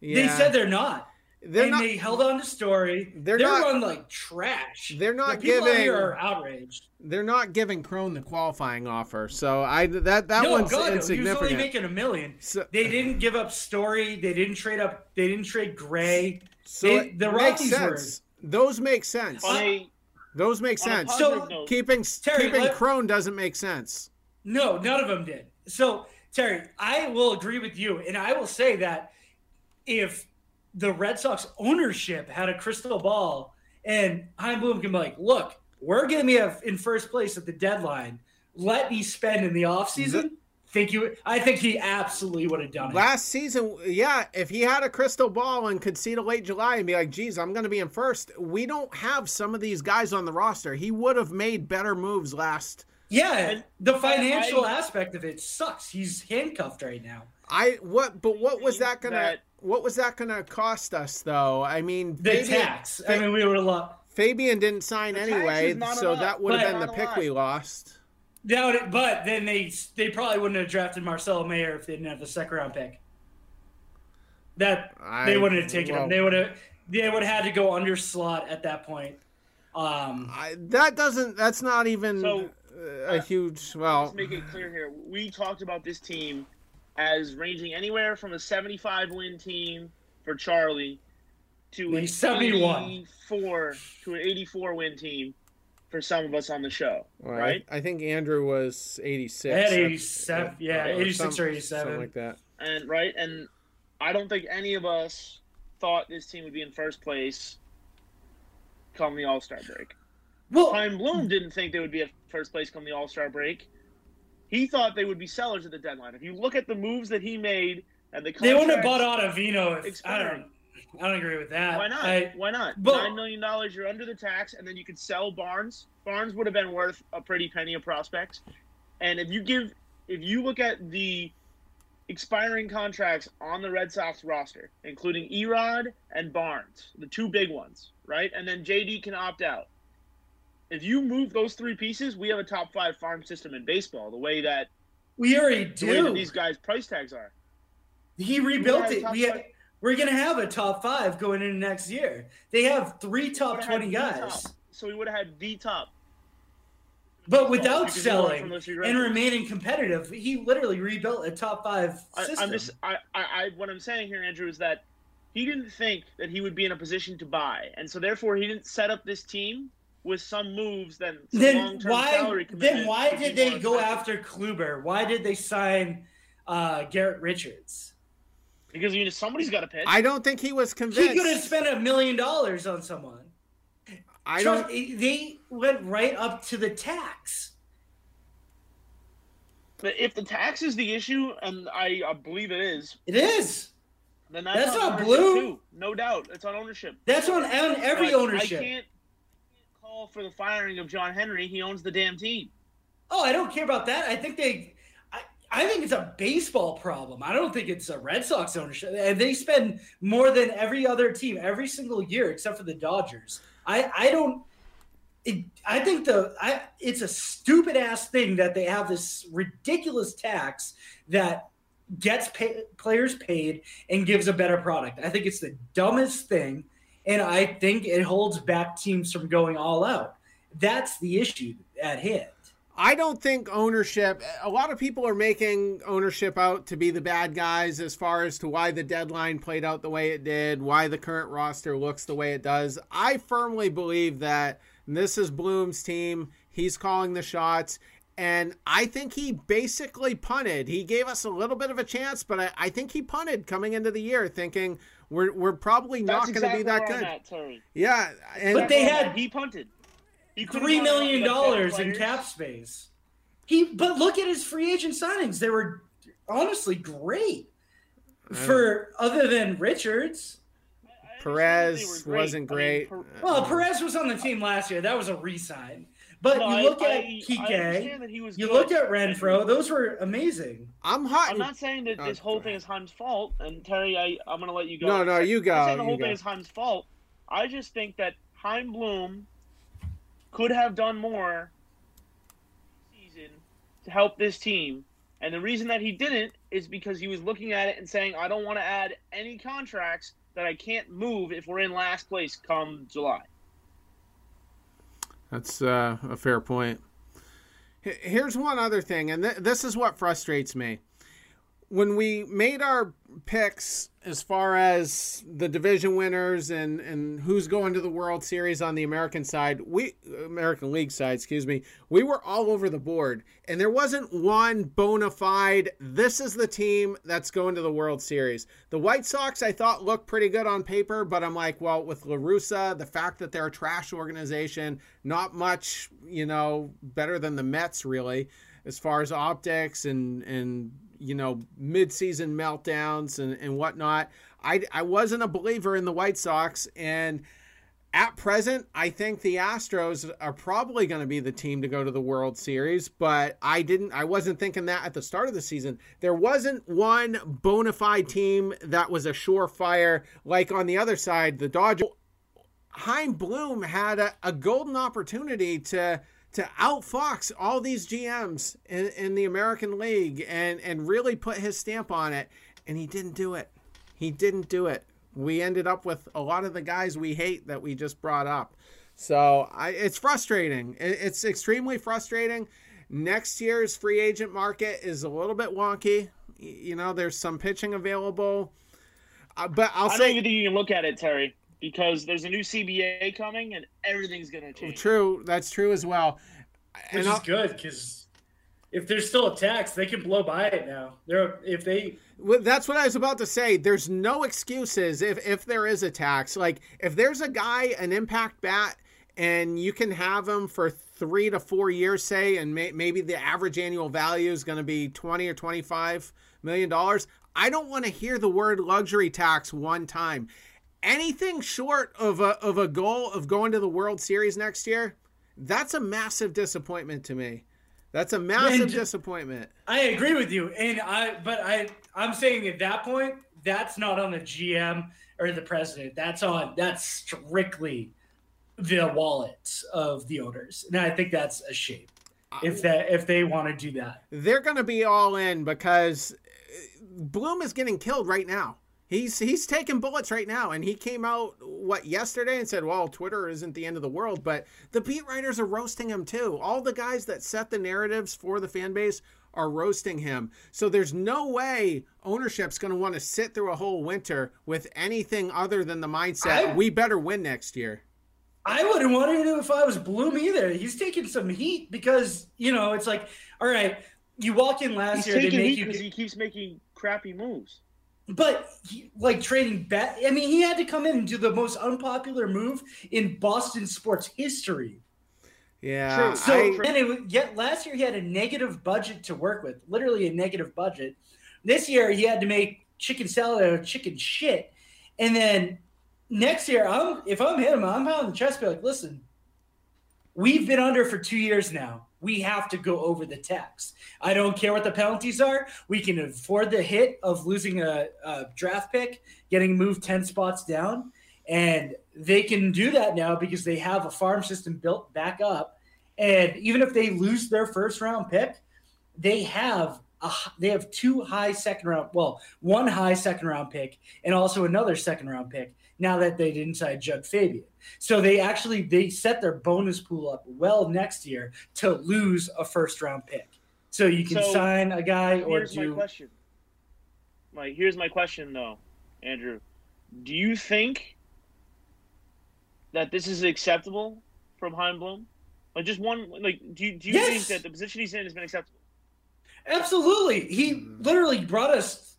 Yeah. They said they're not. they're and not. they held on to story. They're They're, not- on like trash. they're not the people out giving- here are outraged. They're not giving Cron the qualifying offer. So I that that no, one's God, no, he was only making a million. So, They didn't give up Story. They didn't trade up. They didn't trade Gray. so they- it the makes Rockies were- Those make sense. On a, Those make on sense. positive So- note, keeping Terry, keeping let- Cron doesn't make sense. No, none of them did. So, Terry, I will agree with you. And I will say that if the Red Sox ownership had a crystal ball and Chaim Bloom can be like, look, we're going to be in first place at the deadline. Let me spend in the offseason. Think you? I think he absolutely would have done it. Last season, yeah, if he had a crystal ball and could see to late July and be like, "Geez, I'm going to be in first, we don't have some of these guys on the roster. He would have made better moves last. Yeah, And the financial I- aspect of it sucks. He's handcuffed right now. I what, but what was that gonna? That- what was that gonna cost us though? I mean, The Fabian, tax. I mean, we would have lost. Fabian didn't sign The anyway, so enough. that would have been the pick enough. we lost. Doubt it, but then they they probably wouldn't have drafted Marcelo Mayer if they didn't have the second round pick. That I, they wouldn't have taken well, him. They would have they would have had to go under slot at that point. Um, I, that doesn't. That's not even So, a huge. Well, let's make it clear here. We talked about this team as ranging anywhere from a 75 win team for Charlie to Maybe an 71. 84 to an 84 win team for some of us on the show, Well, right? I, I think Andrew was 86. They had uh, 87 yeah, or 86 some- or 87. Something like that. And right, and I don't think any of us thought this team would be in first place come the All Star break. Well, Bloom didn't think they would be at first place come the All Star break. He thought they would be sellers at the deadline. If you look at the moves that he made and the they wouldn't have bought Ottavino if I don't I don't agree with that. Why not? I- Why not? but- Nine million dollars. You're under the tax, and then you could sell Barnes. Barnes would have been worth a pretty penny of prospects. And if you give, if you look at the expiring contracts on the Red Sox roster, including Erod and Barnes, the two big ones, right? And then JD can opt out. If you move those three pieces, we have a top five farm system in baseball. The way that we already the way that do. these guys' price tags are. He rebuilt it. We five- we're gonna have a top five going into next year. They have three top twenty guys. top. So we would have had the top. But without selling and remaining competitive, he literally rebuilt a top five I, system. I'm just, I, I, I, what I'm saying here, Andrew, is that he didn't think that he would be in a position to buy, and so therefore he didn't set up this team with some moves that some then long-term why? salary Then why did they go expensive. after Kluber? Why did they sign uh, Garrett Richards? Because you know, somebody's got to pitch. I don't think he was convinced. He could have convinced. spent a million dollars on someone. I Trust- don't. They went right up to the tax. But if the tax is the issue, and I, I believe it is, It is. then that's, That's on not blue. Too. No doubt, it's on ownership. That's on, on every But ownership. I can't for the firing of John Henry. He owns the damn team. Oh, I don't care about that. I think they. I, I think it's a baseball problem. I don't think it's a Red Sox ownership. And they spend more than every other team every single year, except for the Dodgers. I I don't. It, I think the I it's a stupid ass thing that they have this ridiculous tax that gets pay, players paid and gives a better product. I think it's the dumbest thing, and I think it holds back teams from going all out. That's the issue at hand. I don't think ownership. A lot of people are making ownership out to be the bad guys as far as to why the deadline played out the way it did, why the current roster looks the way it does. I firmly believe that this is Bloom's team. He's calling the shots. And I think he basically punted. He gave us a little bit of a chance, but I, I think he punted coming into the year, thinking we're we're probably not That's going to be that where good. I'm at, Terry. Yeah, and But they That's where I'm had- at. he punted. He could've three gone out million with dollars in cap space. He, but look at his free agent signings; they were honestly great. For other than Richards, I- I Perez understand they were wasn't I mean, great. Per- well, um, Perez was on the team last year. That was a re-sign. But No, you I- look at I- I Kike, understand that he was you good. look at Renfroe; those were amazing. I'm hot. I'm not saying that Oh, this whole thing is Chaim's fault, and Terry, I, I'm going to let you go. No, no, you I'm not saying the you whole go. thing is Chaim's fault. I just think that Chaim Bloom could have done more season to help this team. And the reason that he didn't is because he was looking at it and saying, I don't want to add any contracts that I can't move if we're in last place come July. That's uh, a fair point. Here's one other thing, and th- this is what frustrates me. When we made our picks as far as the division winners and, and who's going to the World Series on the American side, we American League side, excuse me, we were all over the board, and there wasn't one bona fide. This is the team that's going to the World Series. The White Sox, I thought looked pretty good on paper, but I'm like, well, with La Russa, the fact that they're a trash organization, not much, you know, better than the Mets really, as far as optics and and you know mid-season meltdowns and and whatnot. I I wasn't a believer in the White Sox and. At present, I think the Astros are probably going to be the team to go to the World Series, but I didn't I wasn't thinking that at the start of the season. There wasn't one bona fide team that was a surefire like on the other side, the Dodgers. Chaim Bloom had a, a golden opportunity to to outfox all these GMs in, in the American League and and really put his stamp on it, and he didn't do it. He didn't do it. We ended up with a lot of the guys we hate that we just brought up. So I, it's frustrating. It's extremely frustrating. Next year's free agent market is a little bit wonky. You know, there's some pitching available, uh, but I'll I don't say even think you can look at it, Terry, because there's a new CBA coming and everything's going to change. true. That's true as well. which is I'll- good because if there's still a tax, they can blow by it now. They're if they Well, that's what I was about to say. There's no excuses if if there is a tax. Like if there's a guy an impact bat and you can have him for three to four years, say, and may, maybe the average annual value is going to be twenty or twenty five million dollars. I don't want to hear the word luxury tax one time. Anything short of a of a goal of going to the World Series next year, that's a massive disappointment to me. That's a massive And- disappointment. I agree with you, and I but I I'm saying at that point that's not on the GM or the president. That's on that's strictly the wallets of the owners, and I think that's a shame if that if they want to do that. they're going to be all in because Bloom is getting killed right now. He's he's taking bullets right now, and he came out what yesterday and said, "Well, Twitter isn't the end of the world," but the beat writers are roasting him too. All the guys that set the narratives for the fan base are roasting him. So there's no way ownership's going to want to sit through a whole winter with anything other than the mindset, I- "We better win next year." I wouldn't want to do if I was Bloom either. He's taking some heat because you know it's like, all right, you walk in last He's year, they taking make heat you, because he keeps making crappy moves. But he, like trading bet. I mean, he had to come in and do the most unpopular move in Boston sports history. Yeah, True. So I- and it, yet last year he had a negative budget to work with, literally a negative budget. This year he had to make chicken salad out of chicken shit, and then next year I'm if I'm him, I'm pounding the chest, be like, listen, we've been under for two years now. We have to go over the tax. I don't care what the penalties are. We can afford the hit of losing a, a draft pick, getting moved ten spots down, and they can do that now because they have a farm system built back up. And even if they lose their first round pick, they have a, they have two high second round, well, one high second round pick and also another second round pick. Now that they didn't sign Jud Fabian, so they actually they set their bonus pool up well next year to lose a first round pick. So you can So, sign a guy or do. Here's my do. question. My here's my question though, Andrew. Do you think that this is acceptable from Chaim Bloom? Like just one like do you, do you Yes! think that the position he's in has been acceptable? Absolutely. He mm. literally brought us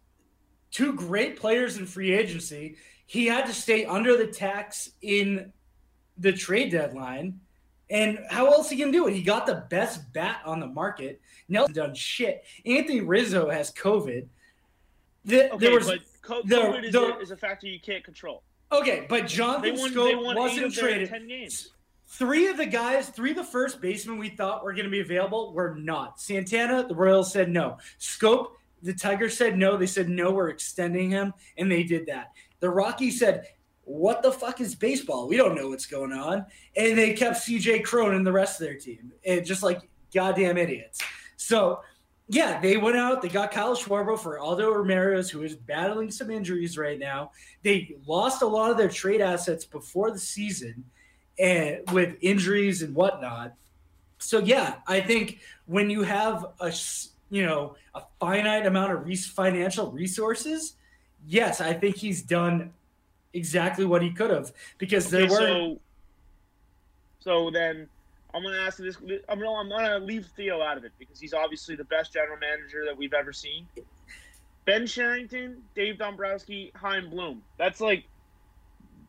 two great players in free agency. He had to stay under the tax in the trade deadline. And how else he can do it? He got the best bat on the market. Nelson done shit. Anthony Rizzo has COVID. The- Okay, there was but co- the- COVID is, the- a, is a factor you can't control. okay, but They Jonathan won. Schoop They won wasn't traded. ten games. Three of the guys, three of the first basemen we thought were going to be available were not. Santana, the Royals said no. Schoop, the Tigers said no. They said no, we're extending him, and they did that. The Rockies said, "What the fuck is baseball? We don't know what's going on," and they kept C.J. Cron and the rest of their team, and just like goddamn idiots. So. Yeah, they went out. They got Kyle Schwarber for Aldo Ramirez, who is battling some injuries right now. They lost a lot of their trade assets before the season, and with injuries and whatnot. So yeah, I think when you have a you know a finite amount of financial resources, yes, I think he's done exactly what he could have because there were so, so then I'm gonna ask this. I'm gonna, I'm gonna leave Theo out of it because he's obviously the best general manager that we've ever seen. Ben Cherington, Dave Dombrowski, Chaim Bloom. That's like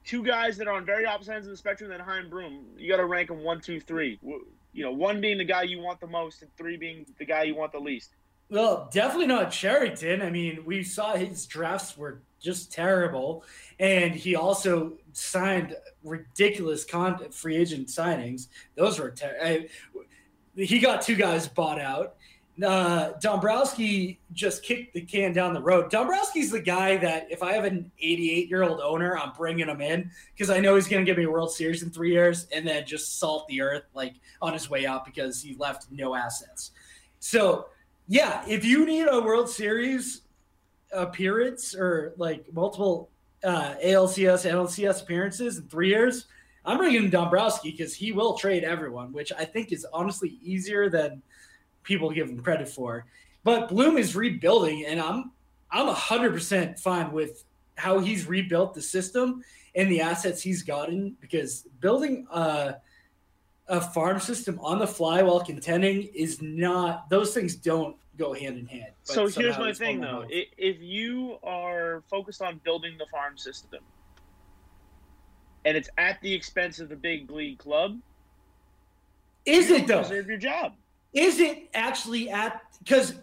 two guys that are on very opposite ends of the spectrum than Chaim Bloom. You got to rank them one, two, three. You know, one being the guy you want the most, and three being the guy you want the least. Well, definitely not Cherington. I mean, we saw his drafts were just terrible, and he also signed ridiculous con- free agent signings. Those were ter- I, he got two guys bought out. Uh, Dombrowski just kicked the can down the road. Dombrowski's the guy that if I have an 88 year old owner, I'm bringing him in because I know he's going to give me a World Series in three years and then just salt the earth like on his way out because he left no assets. So yeah, if you need a World Series appearance or like multiple uh, ALCS, NLCS appearances in three years, I'm bringing in Dombrowski because he will trade everyone, which I think is honestly easier than people give him credit for. But Bloom is rebuilding, and I'm I'm hundred percent fine with how he's rebuilt the system and the assets he's gotten because building a a farm system on the fly while contending is not those things don't go hand in hand. So here's my thing, though. If you are focused on building the farm system, and it's at the expense of the big league club, Is it though? Deserve your job. Is it actually at because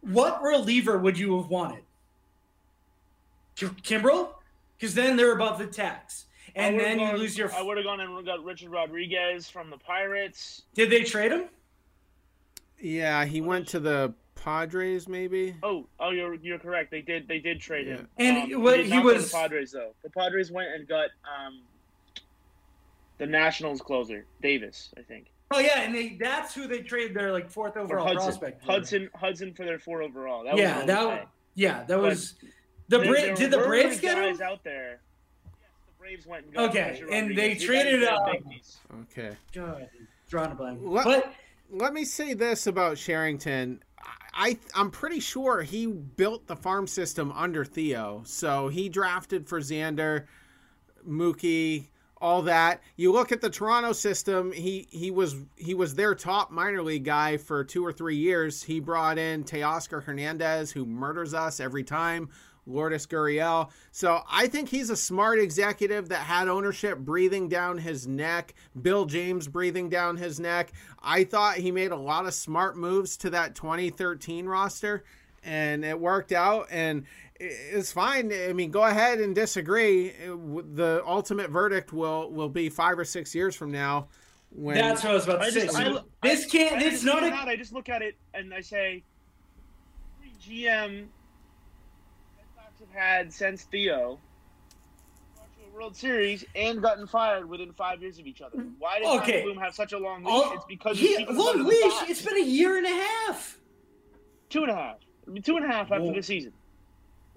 what reliever would you have wanted? Ki- Kimbrel? Because then they're above the tax. I And would've then you lose your I would have gone and got Richard Rodriguez from the Pirates. Did they trade him? yeah, he went to the Padres, maybe. Oh, oh, you're you're correct. They did they did trade him. And Um, what did he not go to was- the Padres though. The Padres went and got um, the Nationals closer Davis, I think, Oh yeah, and they that's who they traded their like fourth or overall Hudson. prospect. for. Hudson Hudson for their four overall. That yeah, was that yeah, that was The There- Bra- there did the were Braves get guys him? out there? Yes, the Braves went and got Okay, and they Rodriguez. You traded, guys uh. Okay. God, drawing a blank. What- But Let me say this about Cherington. I I'm pretty sure he built the farm system under Theo. So he drafted for Xander, Mookie, all that. You look at the Toronto system, he he was he was their top minor league guy for 2 or 3 years. He brought in Teoscar Hernandez who murders us every time. Lourdes Gurriel. So I think he's a smart executive that had ownership breathing down his neck, Bill James breathing down his neck. I thought he made a lot of smart moves to that 2013 roster, and it worked out. And it's fine. I mean, go ahead and disagree. The ultimate verdict will will be five or six years from now. When that's what I was about to I say. just- I- this can't. I It's just not a. at I just look at it and I say, GM Red Sox have had since Theo brought a World Series and gotten fired within five years of each other. Why did Okay. Chaim Bloom have such a long oh, leash? All- it's because he, long leash. back. It's been a year and a half. two and a half. I mean, two and a half after Whoa. the season.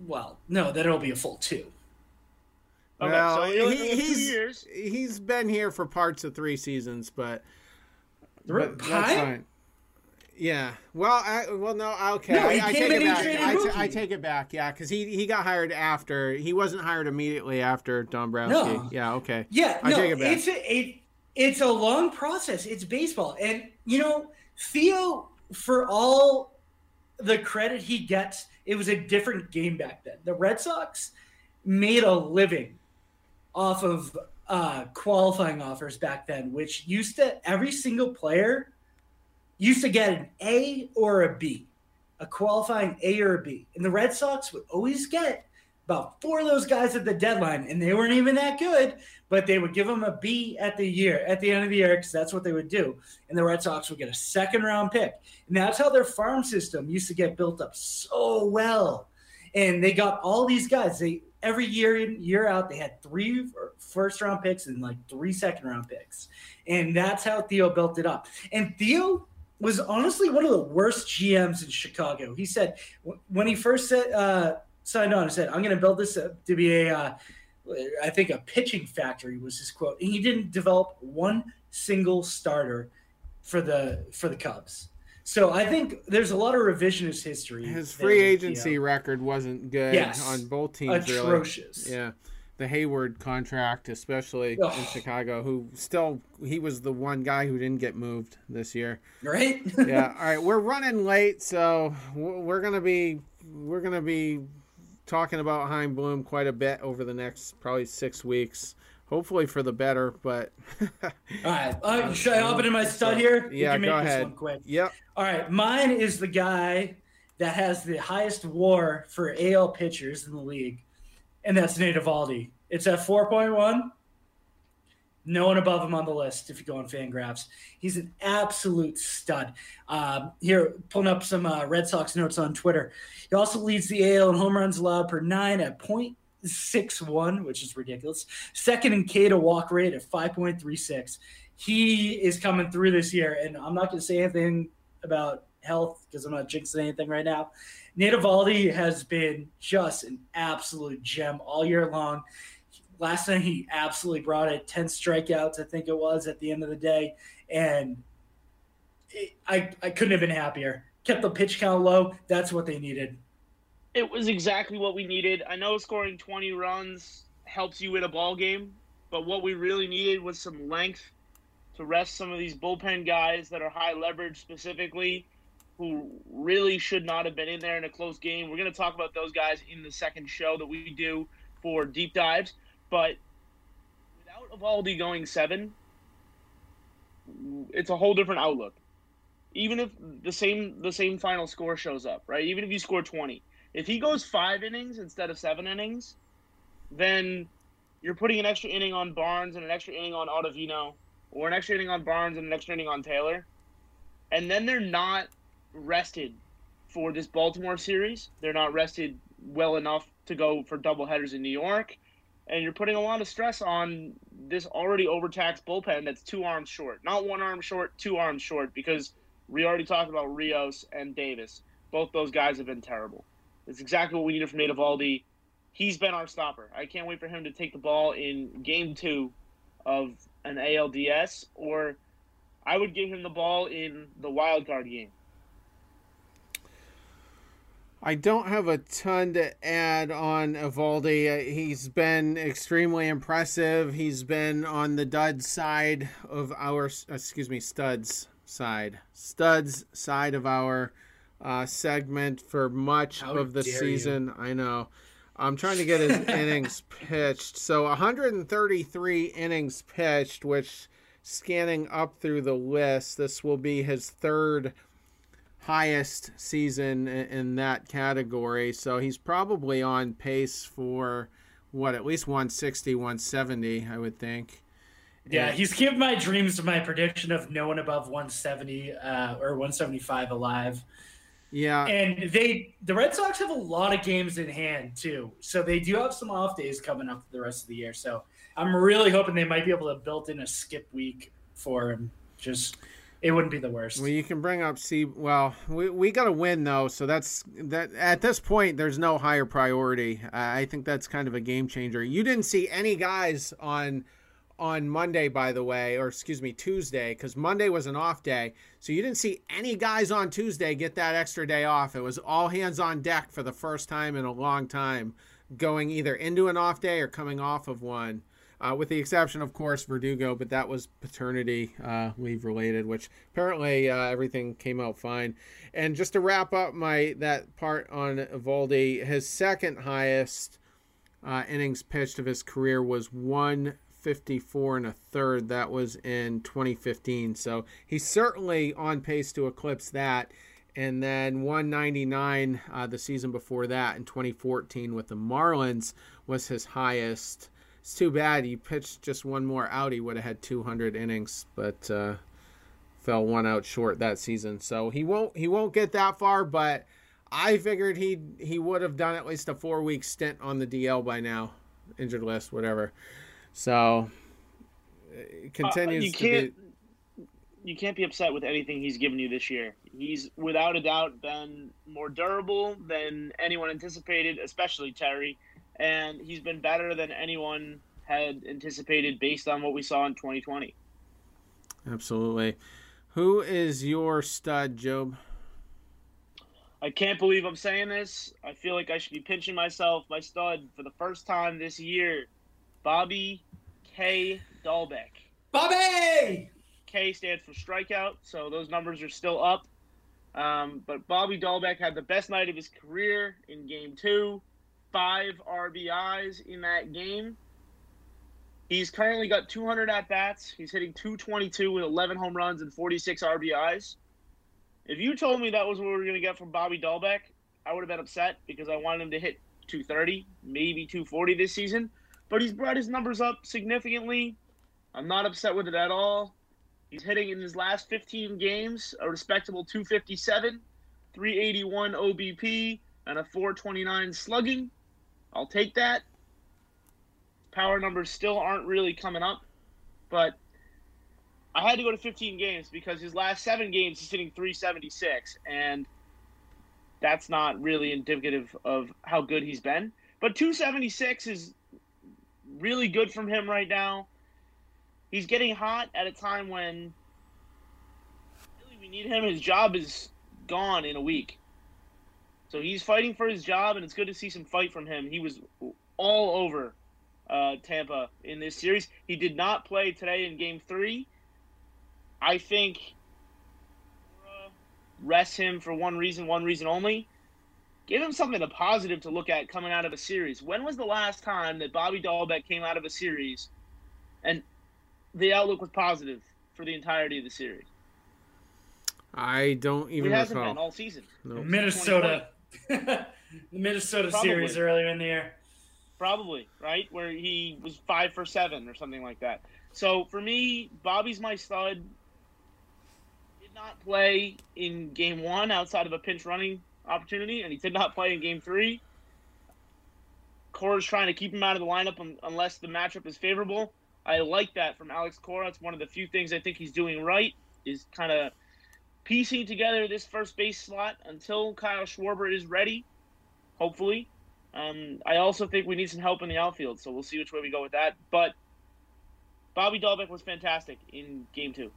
Well, no, then it'll be a full two. Okay, Well, so it he- it was two he's- years. he's been here for parts of three seasons, but, but that's fine. Yeah. Well, I, well, no. Okay, No, I, I take it back. I, t-. I take it back. Yeah, because he he got hired after. He wasn't hired immediately after Dombrowski. No. Yeah. Okay. Yeah, I no, take it back. it's a it, it's a long process. It's baseball, and you know Theo, for all the credit he gets, it was a different game back then. The Red Sox made a living off of uh, qualifying offers back then, which used to every single player used to get an A or a B, a qualifying A or a B, and the Red Sox would always get about four of those guys at the deadline, and they weren't even that good but they would give them a B at the year, at the end of the year, because that's what they would do. And the Red Sox would get a second round pick. And that's how their farm system used to get built up so well. And they got all these guys. They every year in, year out, they had three first round picks and like three second round picks. And that's how Theo built it up. And Theo was honestly one of the worst GMs in Chicago. He said when he first said, uh, signed on, he said, I'm going to build this up to be a uh, I think a pitching factory was his quote. And he didn't develop one single starter for the for the Cubs. So I think there's a lot of revisionist history. His free agency record wasn't good Yes. on both teams. Really. atrocious. Yeah. The Hayward contract, especially in Chicago, who still he was the one guy who didn't get moved this year. Right? yeah. All right, we're running late, so we're gonna be we're gonna be talking about Chaim Bloom quite a bit over the next probably six weeks. Hopefully for the better, but All right. Uh, should I hop in my stud here? We yeah, can make go this ahead. one quick. Yep. All right, mine is the guy that has the highest WAR for AL pitchers in the league, and that's Nate Eovaldi. It's at four point one. No one above him on the list if you go on Fangraphs. He's an absolute stud. Um, here, pulling up some uh, Red Sox notes on Twitter. He also leads the AL in home runs allowed per nine at .61, which is ridiculous. Second in K to walk rate at 5.36. He is coming through this year, and I'm not going to say anything about health because I'm not jinxing anything right now. Nate Eovaldi has been just an absolute gem all year long. Last night he absolutely brought it. Ten strikeouts, I think it was, at the end of the day, and it, I I couldn't have been happier. Kept the pitch count low. That's what they needed. It was exactly what we needed. I know scoring 20 runs helps you win a ball game, but what we really needed was some length to rest some of these bullpen guys that are high leverage specifically who really should not have been in there in a close game. We're going to talk about those guys in the second show that we do for deep dives, but without Eovaldi going 7, it's a whole different outlook. Even if the same the same final score shows up, right? Even if you score 20, if he goes five innings instead of seven innings, then you're putting an extra inning on Barnes and an extra inning on Ottavino, or an extra inning on Barnes and an extra inning on Taylor, and then they're not rested for this Baltimore series. They're not rested well enough to go for double headers in New York, and you're putting a lot of stress on this already overtaxed bullpen that's two arms short, not one arm short, two arms short, because we already talked about Rios and Davis. Both those guys have been terrible. It's exactly what we needed from Nate Eovaldi. he's been our stopper. I can't wait for him to take the ball in game two of an ALDS, or I would give him the ball in the wild card game. I don't have a ton to add on Eovaldi. Uh, he's been extremely impressive. He's been on the dud side of our, excuse me, studs side, studs side of our uh, segment for much How of the season. You. I know. I'm trying to get his innings pitched. So 133 innings pitched, which scanning up through the list, this will be his third highest season in that category. So he's probably on pace for what, at least 160, 170, I would think. Yeah, he's kept my dreams to my prediction of no one above 170 uh, or 175 alive. Yeah. And they the Red Sox have a lot of games in hand too. So they do have some off days coming up the rest of the year. So I'm really hoping they might be able to build in a skip week for him. Just it wouldn't be the worst. Well, you can bring up C. Well, we, we got to win though, so that's that. At this point, there's no higher priority. I think that's kind of a game changer. You didn't see any guys on on Monday, by the way, or excuse me, Tuesday, because Monday was an off day. So you didn't see any guys on Tuesday get that extra day off. It was all hands on deck for the first time in a long time, going either into an off day or coming off of one. Uh, with the exception, of course, Verdugo, but that was paternity uh, leave related, which apparently uh, everything came out fine. And just to wrap up my that part on Eovaldi, his second highest uh, innings pitched of his career was one 54 and a third. That was in 2015. So he's certainly on pace to eclipse that. And then 199 uh, the season before that in 2014 with the Marlins was his highest. It's too bad he pitched just one more out. He would have had 200 innings, but uh, fell one out short that season. So he won't he won't get that far. But I figured he he would have done at least a four week stint on the DL by now, injured list, whatever. So it continues uh, you can't, be... You can't be upset with anything he's given you this year. He's without a doubt been more durable than anyone anticipated, especially Terry, and he's been better than anyone had anticipated based on what we saw in 2020. Absolutely. Who is your stud, Job? I can't believe I'm saying this. I feel like I should be pinching myself. My stud for the first time this year, Bobby K. Dalbec. Bobby! K stands for strikeout, so those numbers are still up. Um, but Bobby Dalbec had the best night of his career in game two, five RBIs in that game. He's currently got 200 at bats. He's hitting 222 with 11 home runs and 46 RBIs. If you told me that was what we were going to get from Bobby Dalbec, I would have been upset because I wanted him to hit 230, maybe 240 this season but he's brought his numbers up significantly. I'm not upset with it at all. He's hitting in his last 15 games a respectable 257, 381 OBP, and a 429 slugging. I'll take that. Power numbers still aren't really coming up, but I had to go to 15 games because his last seven games he's hitting 376, and that's not really indicative of how good he's been. But 276 is really good from him right now. He's getting hot at a time when really we need him. His job is gone in a week. So he's fighting for his job, and it's good to see some fight from him. He was all over uh, Tampa in this series. He did not play today in Game Three. I think rest him for one reason, one reason only give him something to positive to look at coming out of a series. When was the last time that Bobby Dalbec came out of a series and the outlook was positive for the entirety of the series? I don't even. It hasn't recall. been all season. Nope. Minnesota, the Minnesota Probably. series earlier in the year. Probably right where he was five for seven or something like that. So for me, Bobby's my stud. Did not play in game one outside of a pinch running opportunity, and he did not play in Game Three. Cora's trying to keep him out of the lineup unless the matchup is favorable. I like that from Alex Cora. It's one of the few things I think he's doing right. Is kind of piecing together this first base slot until Kyle Schwarber is ready, hopefully. Um, I also think we need some help in the outfield, so we'll see which way we go with that. But Bobby Dalbec was fantastic in game two.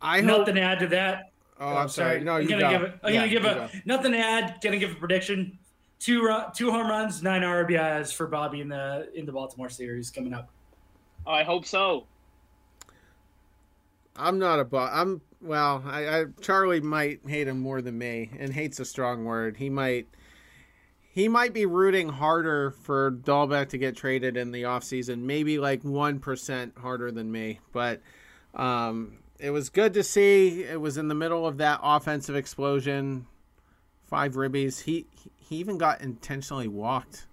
I nothing hope. to add to that. Oh, I'm sorry. No, I'm you gonna go. give it. I'm Yeah, gonna give a go. nothing to add. Gonna give a prediction. Two run, two home runs, nine RBIs for Bobby in the in the Baltimore series coming up. I hope so. I'm not a bo- I'm well. I, I Charlie might hate him more than me, and hate's a strong word. He might. He might be rooting harder for Dalbec to get traded in the offseason, maybe like 1% harder than me. But um, it was good to see. It was in the middle of that offensive explosion. Five ribbies. He he even got intentionally walked.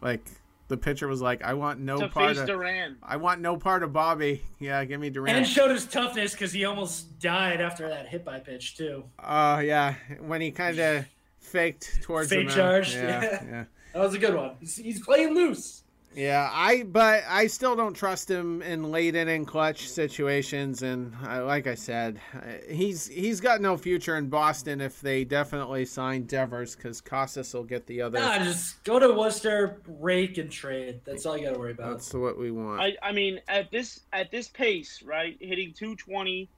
Like the pitcher was like, "I want no to part face of. Duran. I want no part of Bobby. Yeah, give me Duran." And showed his toughness because he almost died after that hit by pitch too. Oh yeah, when he kind of faked towards Fake the mound. charged, Yeah, yeah. yeah, That was a good one. He's, he's playing loose. Yeah. I but I still don't trust him in late inning clutch situations, and I, like I said, he's he's got no future in Boston if they definitely sign Devers because Casas will get the other. Nah, just go to Worcester, rake and trade. That's all you got to worry about. That's what we want. I, I mean, at this at this pace, right, hitting 220,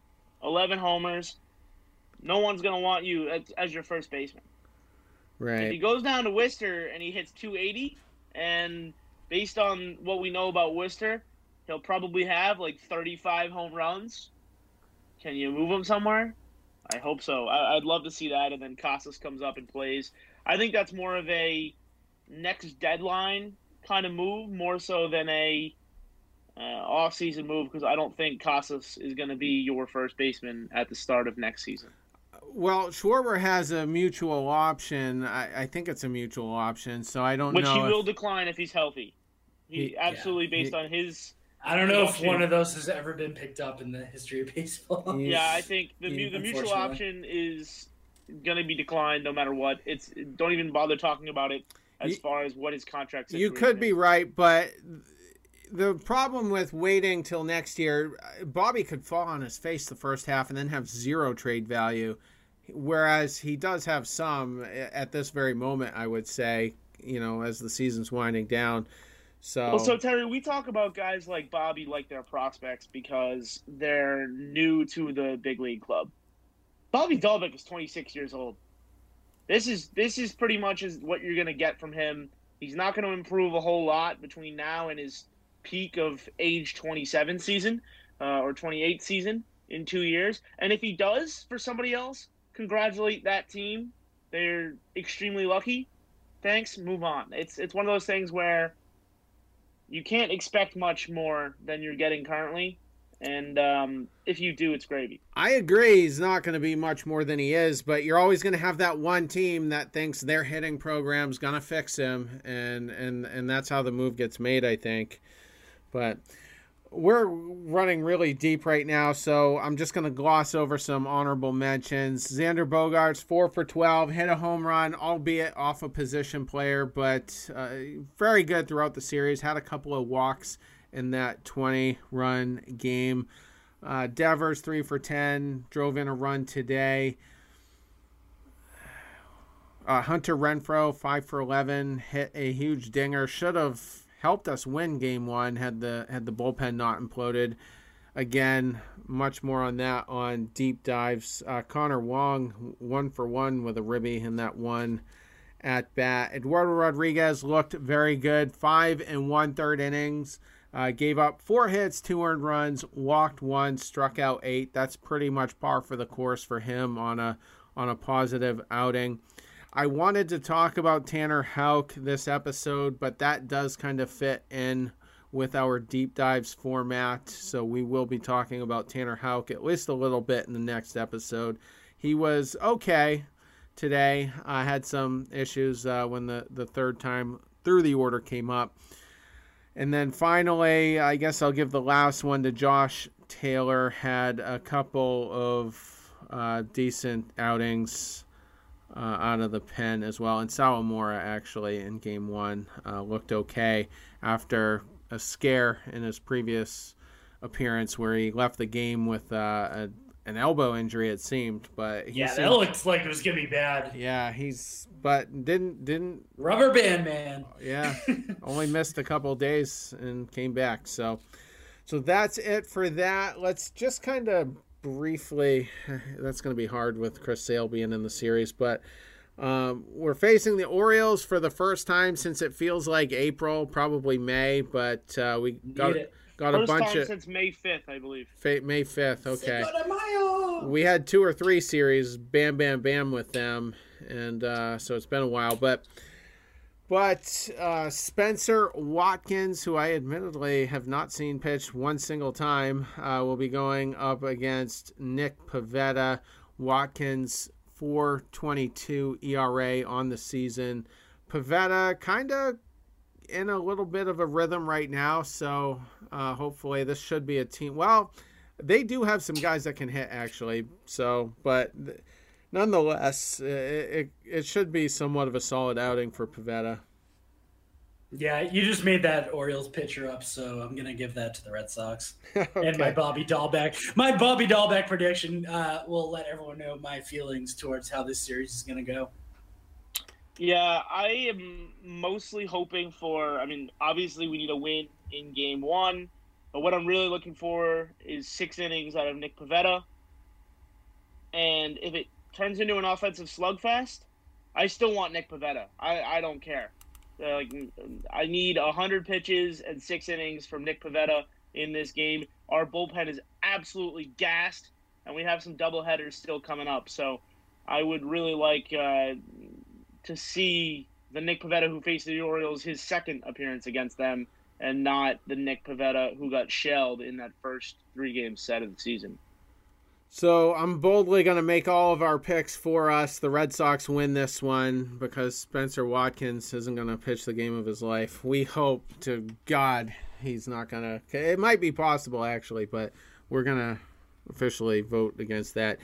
11 homers, no one's gonna want you as, as your first baseman. Right. If he goes down to Worcester and he hits 280, and based on what we know about Worcester, he'll probably have like 35 home runs. Can you move him somewhere? I hope so. I, I'd love to see that, and then Casas comes up and plays. I think that's more of a next deadline kind of move, more so than a uh, off-season move, because I don't think Casas is going to be your first baseman at the start of next season. Well, Schwarber has a mutual option. I, I think it's a mutual option, so I don't Which know. he if- will decline if he's healthy. He, He- absolutely yeah, based he- on his. I don't know if Option. one of those has ever been picked up in the history of baseball. He's- Yeah, I think the he- the mutual option is going to be declined no matter what. It's don't even bother talking about it as You- far as what his contract. You situation could be right, but the problem with waiting till next year, Bobby could fall on his face the first half and then have zero trade value, whereas he does have some at this very moment. I would say, you know, as the season's winding down. So, Well, so Terry, we talk about guys like Bobby like their prospects because they're new to the big league club. Bobby Dalbec is 26 years old. This is this is pretty much is what you're going to get from him. He's not going to improve a whole lot between now and his peak of age 27 season uh, or 28 season in two years. And if he does for somebody else, congratulate that team. They're extremely lucky. Thanks. Move on. It's it's one of those things where you can't expect much more than you're getting currently, and um, if you do, it's gravy. I agree he's not going to be much more than he is, but you're always going to have that one team that thinks their hitting program's going to fix him, and and and that's how the move gets made, I think. But we're running really deep right now, so I'm just going to gloss over some honorable mentions. Xander Bogaerts, 4 for 12, hit a home run, albeit off a position player, but uh, very good throughout the series. Had a couple of walks in that 20 run game. Uh, Devers, 3 for 10, drove in a run today. Uh, Hunter Renfroe, 5 for 11, hit a huge dinger. Should have helped us win game one had the had the bullpen not imploded. Again, much more on that on deep dives. Uh, Connor Wong, one for one with a ribby in that one at bat. Eduardo Rodriguez looked very good. Five and one third innings. Uh, gave up four hits, two earned runs, walked one, struck out eight. That's pretty much par for the course for him on a on a positive outing. I wanted to talk about Tanner Houck this episode, but that does kind of fit in with our deep dives format. So we will be talking about Tanner Houck at least a little bit in the next episode. He was okay today. I had some issues uh, when the, the third time through the order came up. And then finally, I guess I'll give the last one to Josh Taylor. Had a couple of uh, decent outings uh, out of the pen as well. And Sawamura actually in game one uh, looked okay after a scare in his previous appearance where he left the game with uh, a, an elbow injury. It seemed, but he Yeah, seemed- that looked like it was gonna be bad. yeah, he's but didn't didn't Rubber band man. yeah only missed a couple days and came back. So so that's it for that. Let's just kind of briefly. That's going to be hard with Chris Sale being in the series, but. Um, we're facing the Orioles for the first time since it feels like April, probably May, but uh, we got Need it. got a bunch time of since May 5th, I believe. Fa- May 5th. Okay. Cinco de Mayo. We had two or three series, bam, bam, bam, with them, and uh, so it's been a while. But, but uh, Spencer Watkins, who I admittedly have not seen pitch one single time, uh, will be going up against Nick Pivetta. Watkins 4.22 ERA on the season. Pivetta kind of in a little bit of a rhythm right now, so uh, hopefully this should be a team. Well, they do have some guys that can hit actually. So, but th- nonetheless, it, it it should be somewhat of a solid outing for Pivetta. Yeah, you just made that Orioles pitcher up, so I'm gonna give that to the Red Sox. And my Bobby Dalbec, my Bobby Dalbec prediction uh, will let everyone know my feelings towards how this series is gonna go. Yeah, I am mostly hoping for. I mean, obviously we need a win in game one, but what I'm really looking for is six innings out of Nick Pivetta. And if it turns into an offensive slugfest, I still want Nick Pivetta. I, I don't care. Uh, like I need hundred pitches and six innings from Nick Pivetta in this game. Our bullpen is absolutely gassed, and we have some doubleheaders still coming up. So I would really like uh, to see the Nick Pivetta who faced the Orioles his second appearance against them, and not the Nick Pivetta who got shelled in that first three game set of the season. So I'm boldly going to make all of our picks for us. The Red Sox win this one because Spencer Watkins isn't going to pitch the game of his life. We hope to God he's not going to. It might be possible actually, but we're going to officially vote against that.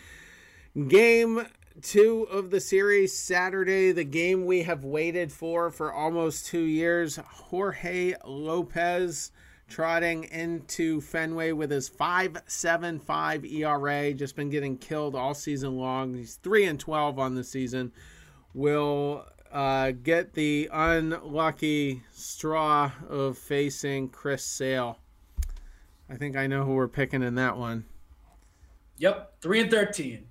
Game two of the series Saturday, the game we have waited for for almost two years. Jorge Lopez trotting into Fenway with his 5.75 ERA, just been getting killed all season long. He's 3 and 12 on the season. Will uh, get the unlucky straw of facing Chris Sale. I think I know who we're picking in that one. Yep, three and thirteen.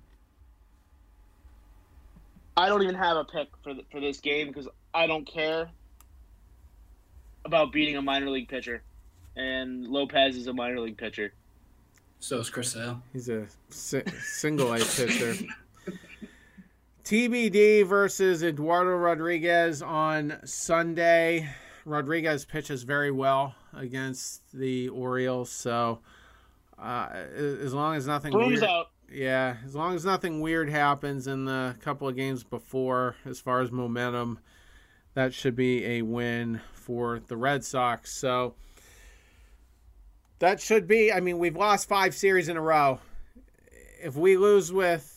I don't even have a pick for the, for this game because I don't care about beating a minor league pitcher, and Lopez is a minor league pitcher. So is Chris Sale. He's a si- single A pitcher. TBD versus Eduardo Rodriguez on Sunday. Rodriguez pitches very well against the Orioles, so uh, as long as nothing Broom's weird, out. yeah, as long as nothing weird happens in the couple of games before, as far as momentum, that should be a win for the Red Sox. So that should be. I mean, we've lost five series in a row. If we lose with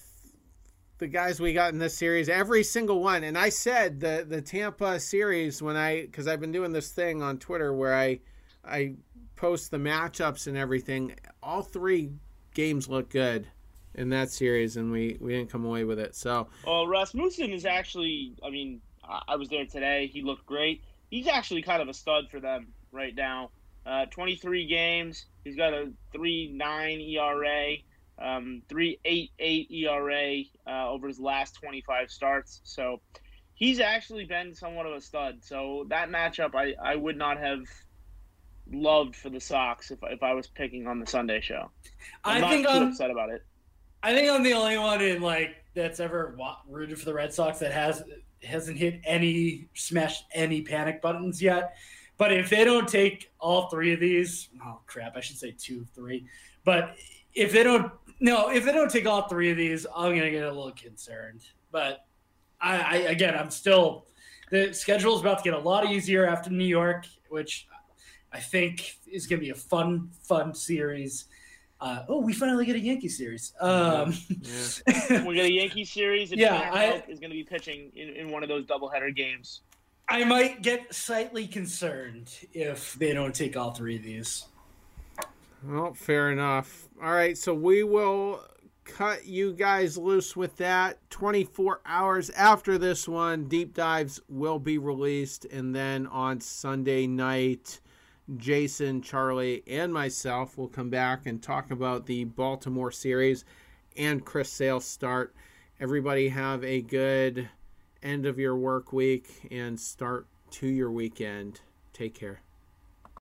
the guys we got in this series, every single one, and I said the the Tampa series when I because I've been doing this thing on Twitter where I I post the matchups and everything. All three games look good in that series, and we we didn't come away with it. So Well, Rasmussen is actually. I mean, I, I was there today. He looked great. He's actually kind of a stud for them right now. Uh, 23 games. He's got a 3.9 ERA, um, 3.88 ERA uh, over his last 25 starts. So he's actually been somewhat of a stud. So that matchup, I, I would not have loved for the Sox if, if I was picking on the Sunday show. I'm I think I'm. upset about it. I think I'm the only one in like that's ever rooted for the Red Sox that has hasn't hit any smashed any panic buttons yet. But if they don't take all three of these, oh crap, I should say two, three. But if they don't, no, if they don't take all three of these, I'm gonna get a little concerned. But I, I again, I'm still the schedule is about to get a lot easier after New York, which I think is gonna be a fun, fun series. Uh, oh, we finally get a Yankee series. Um, yeah. we get a Yankee series, and Yeah, I- is going to be pitching in, in one of those doubleheader games. I might get slightly concerned if they don't take all three of these. Well, fair enough. All right, so we will cut you guys loose with that. 24 hours after this one, deep dives will be released. And then on Sunday night, Jason, Charlie, and myself will come back and talk about the Baltimore series and Chris Sale's start. Everybody have a good end of your work week and start to your weekend. Take care.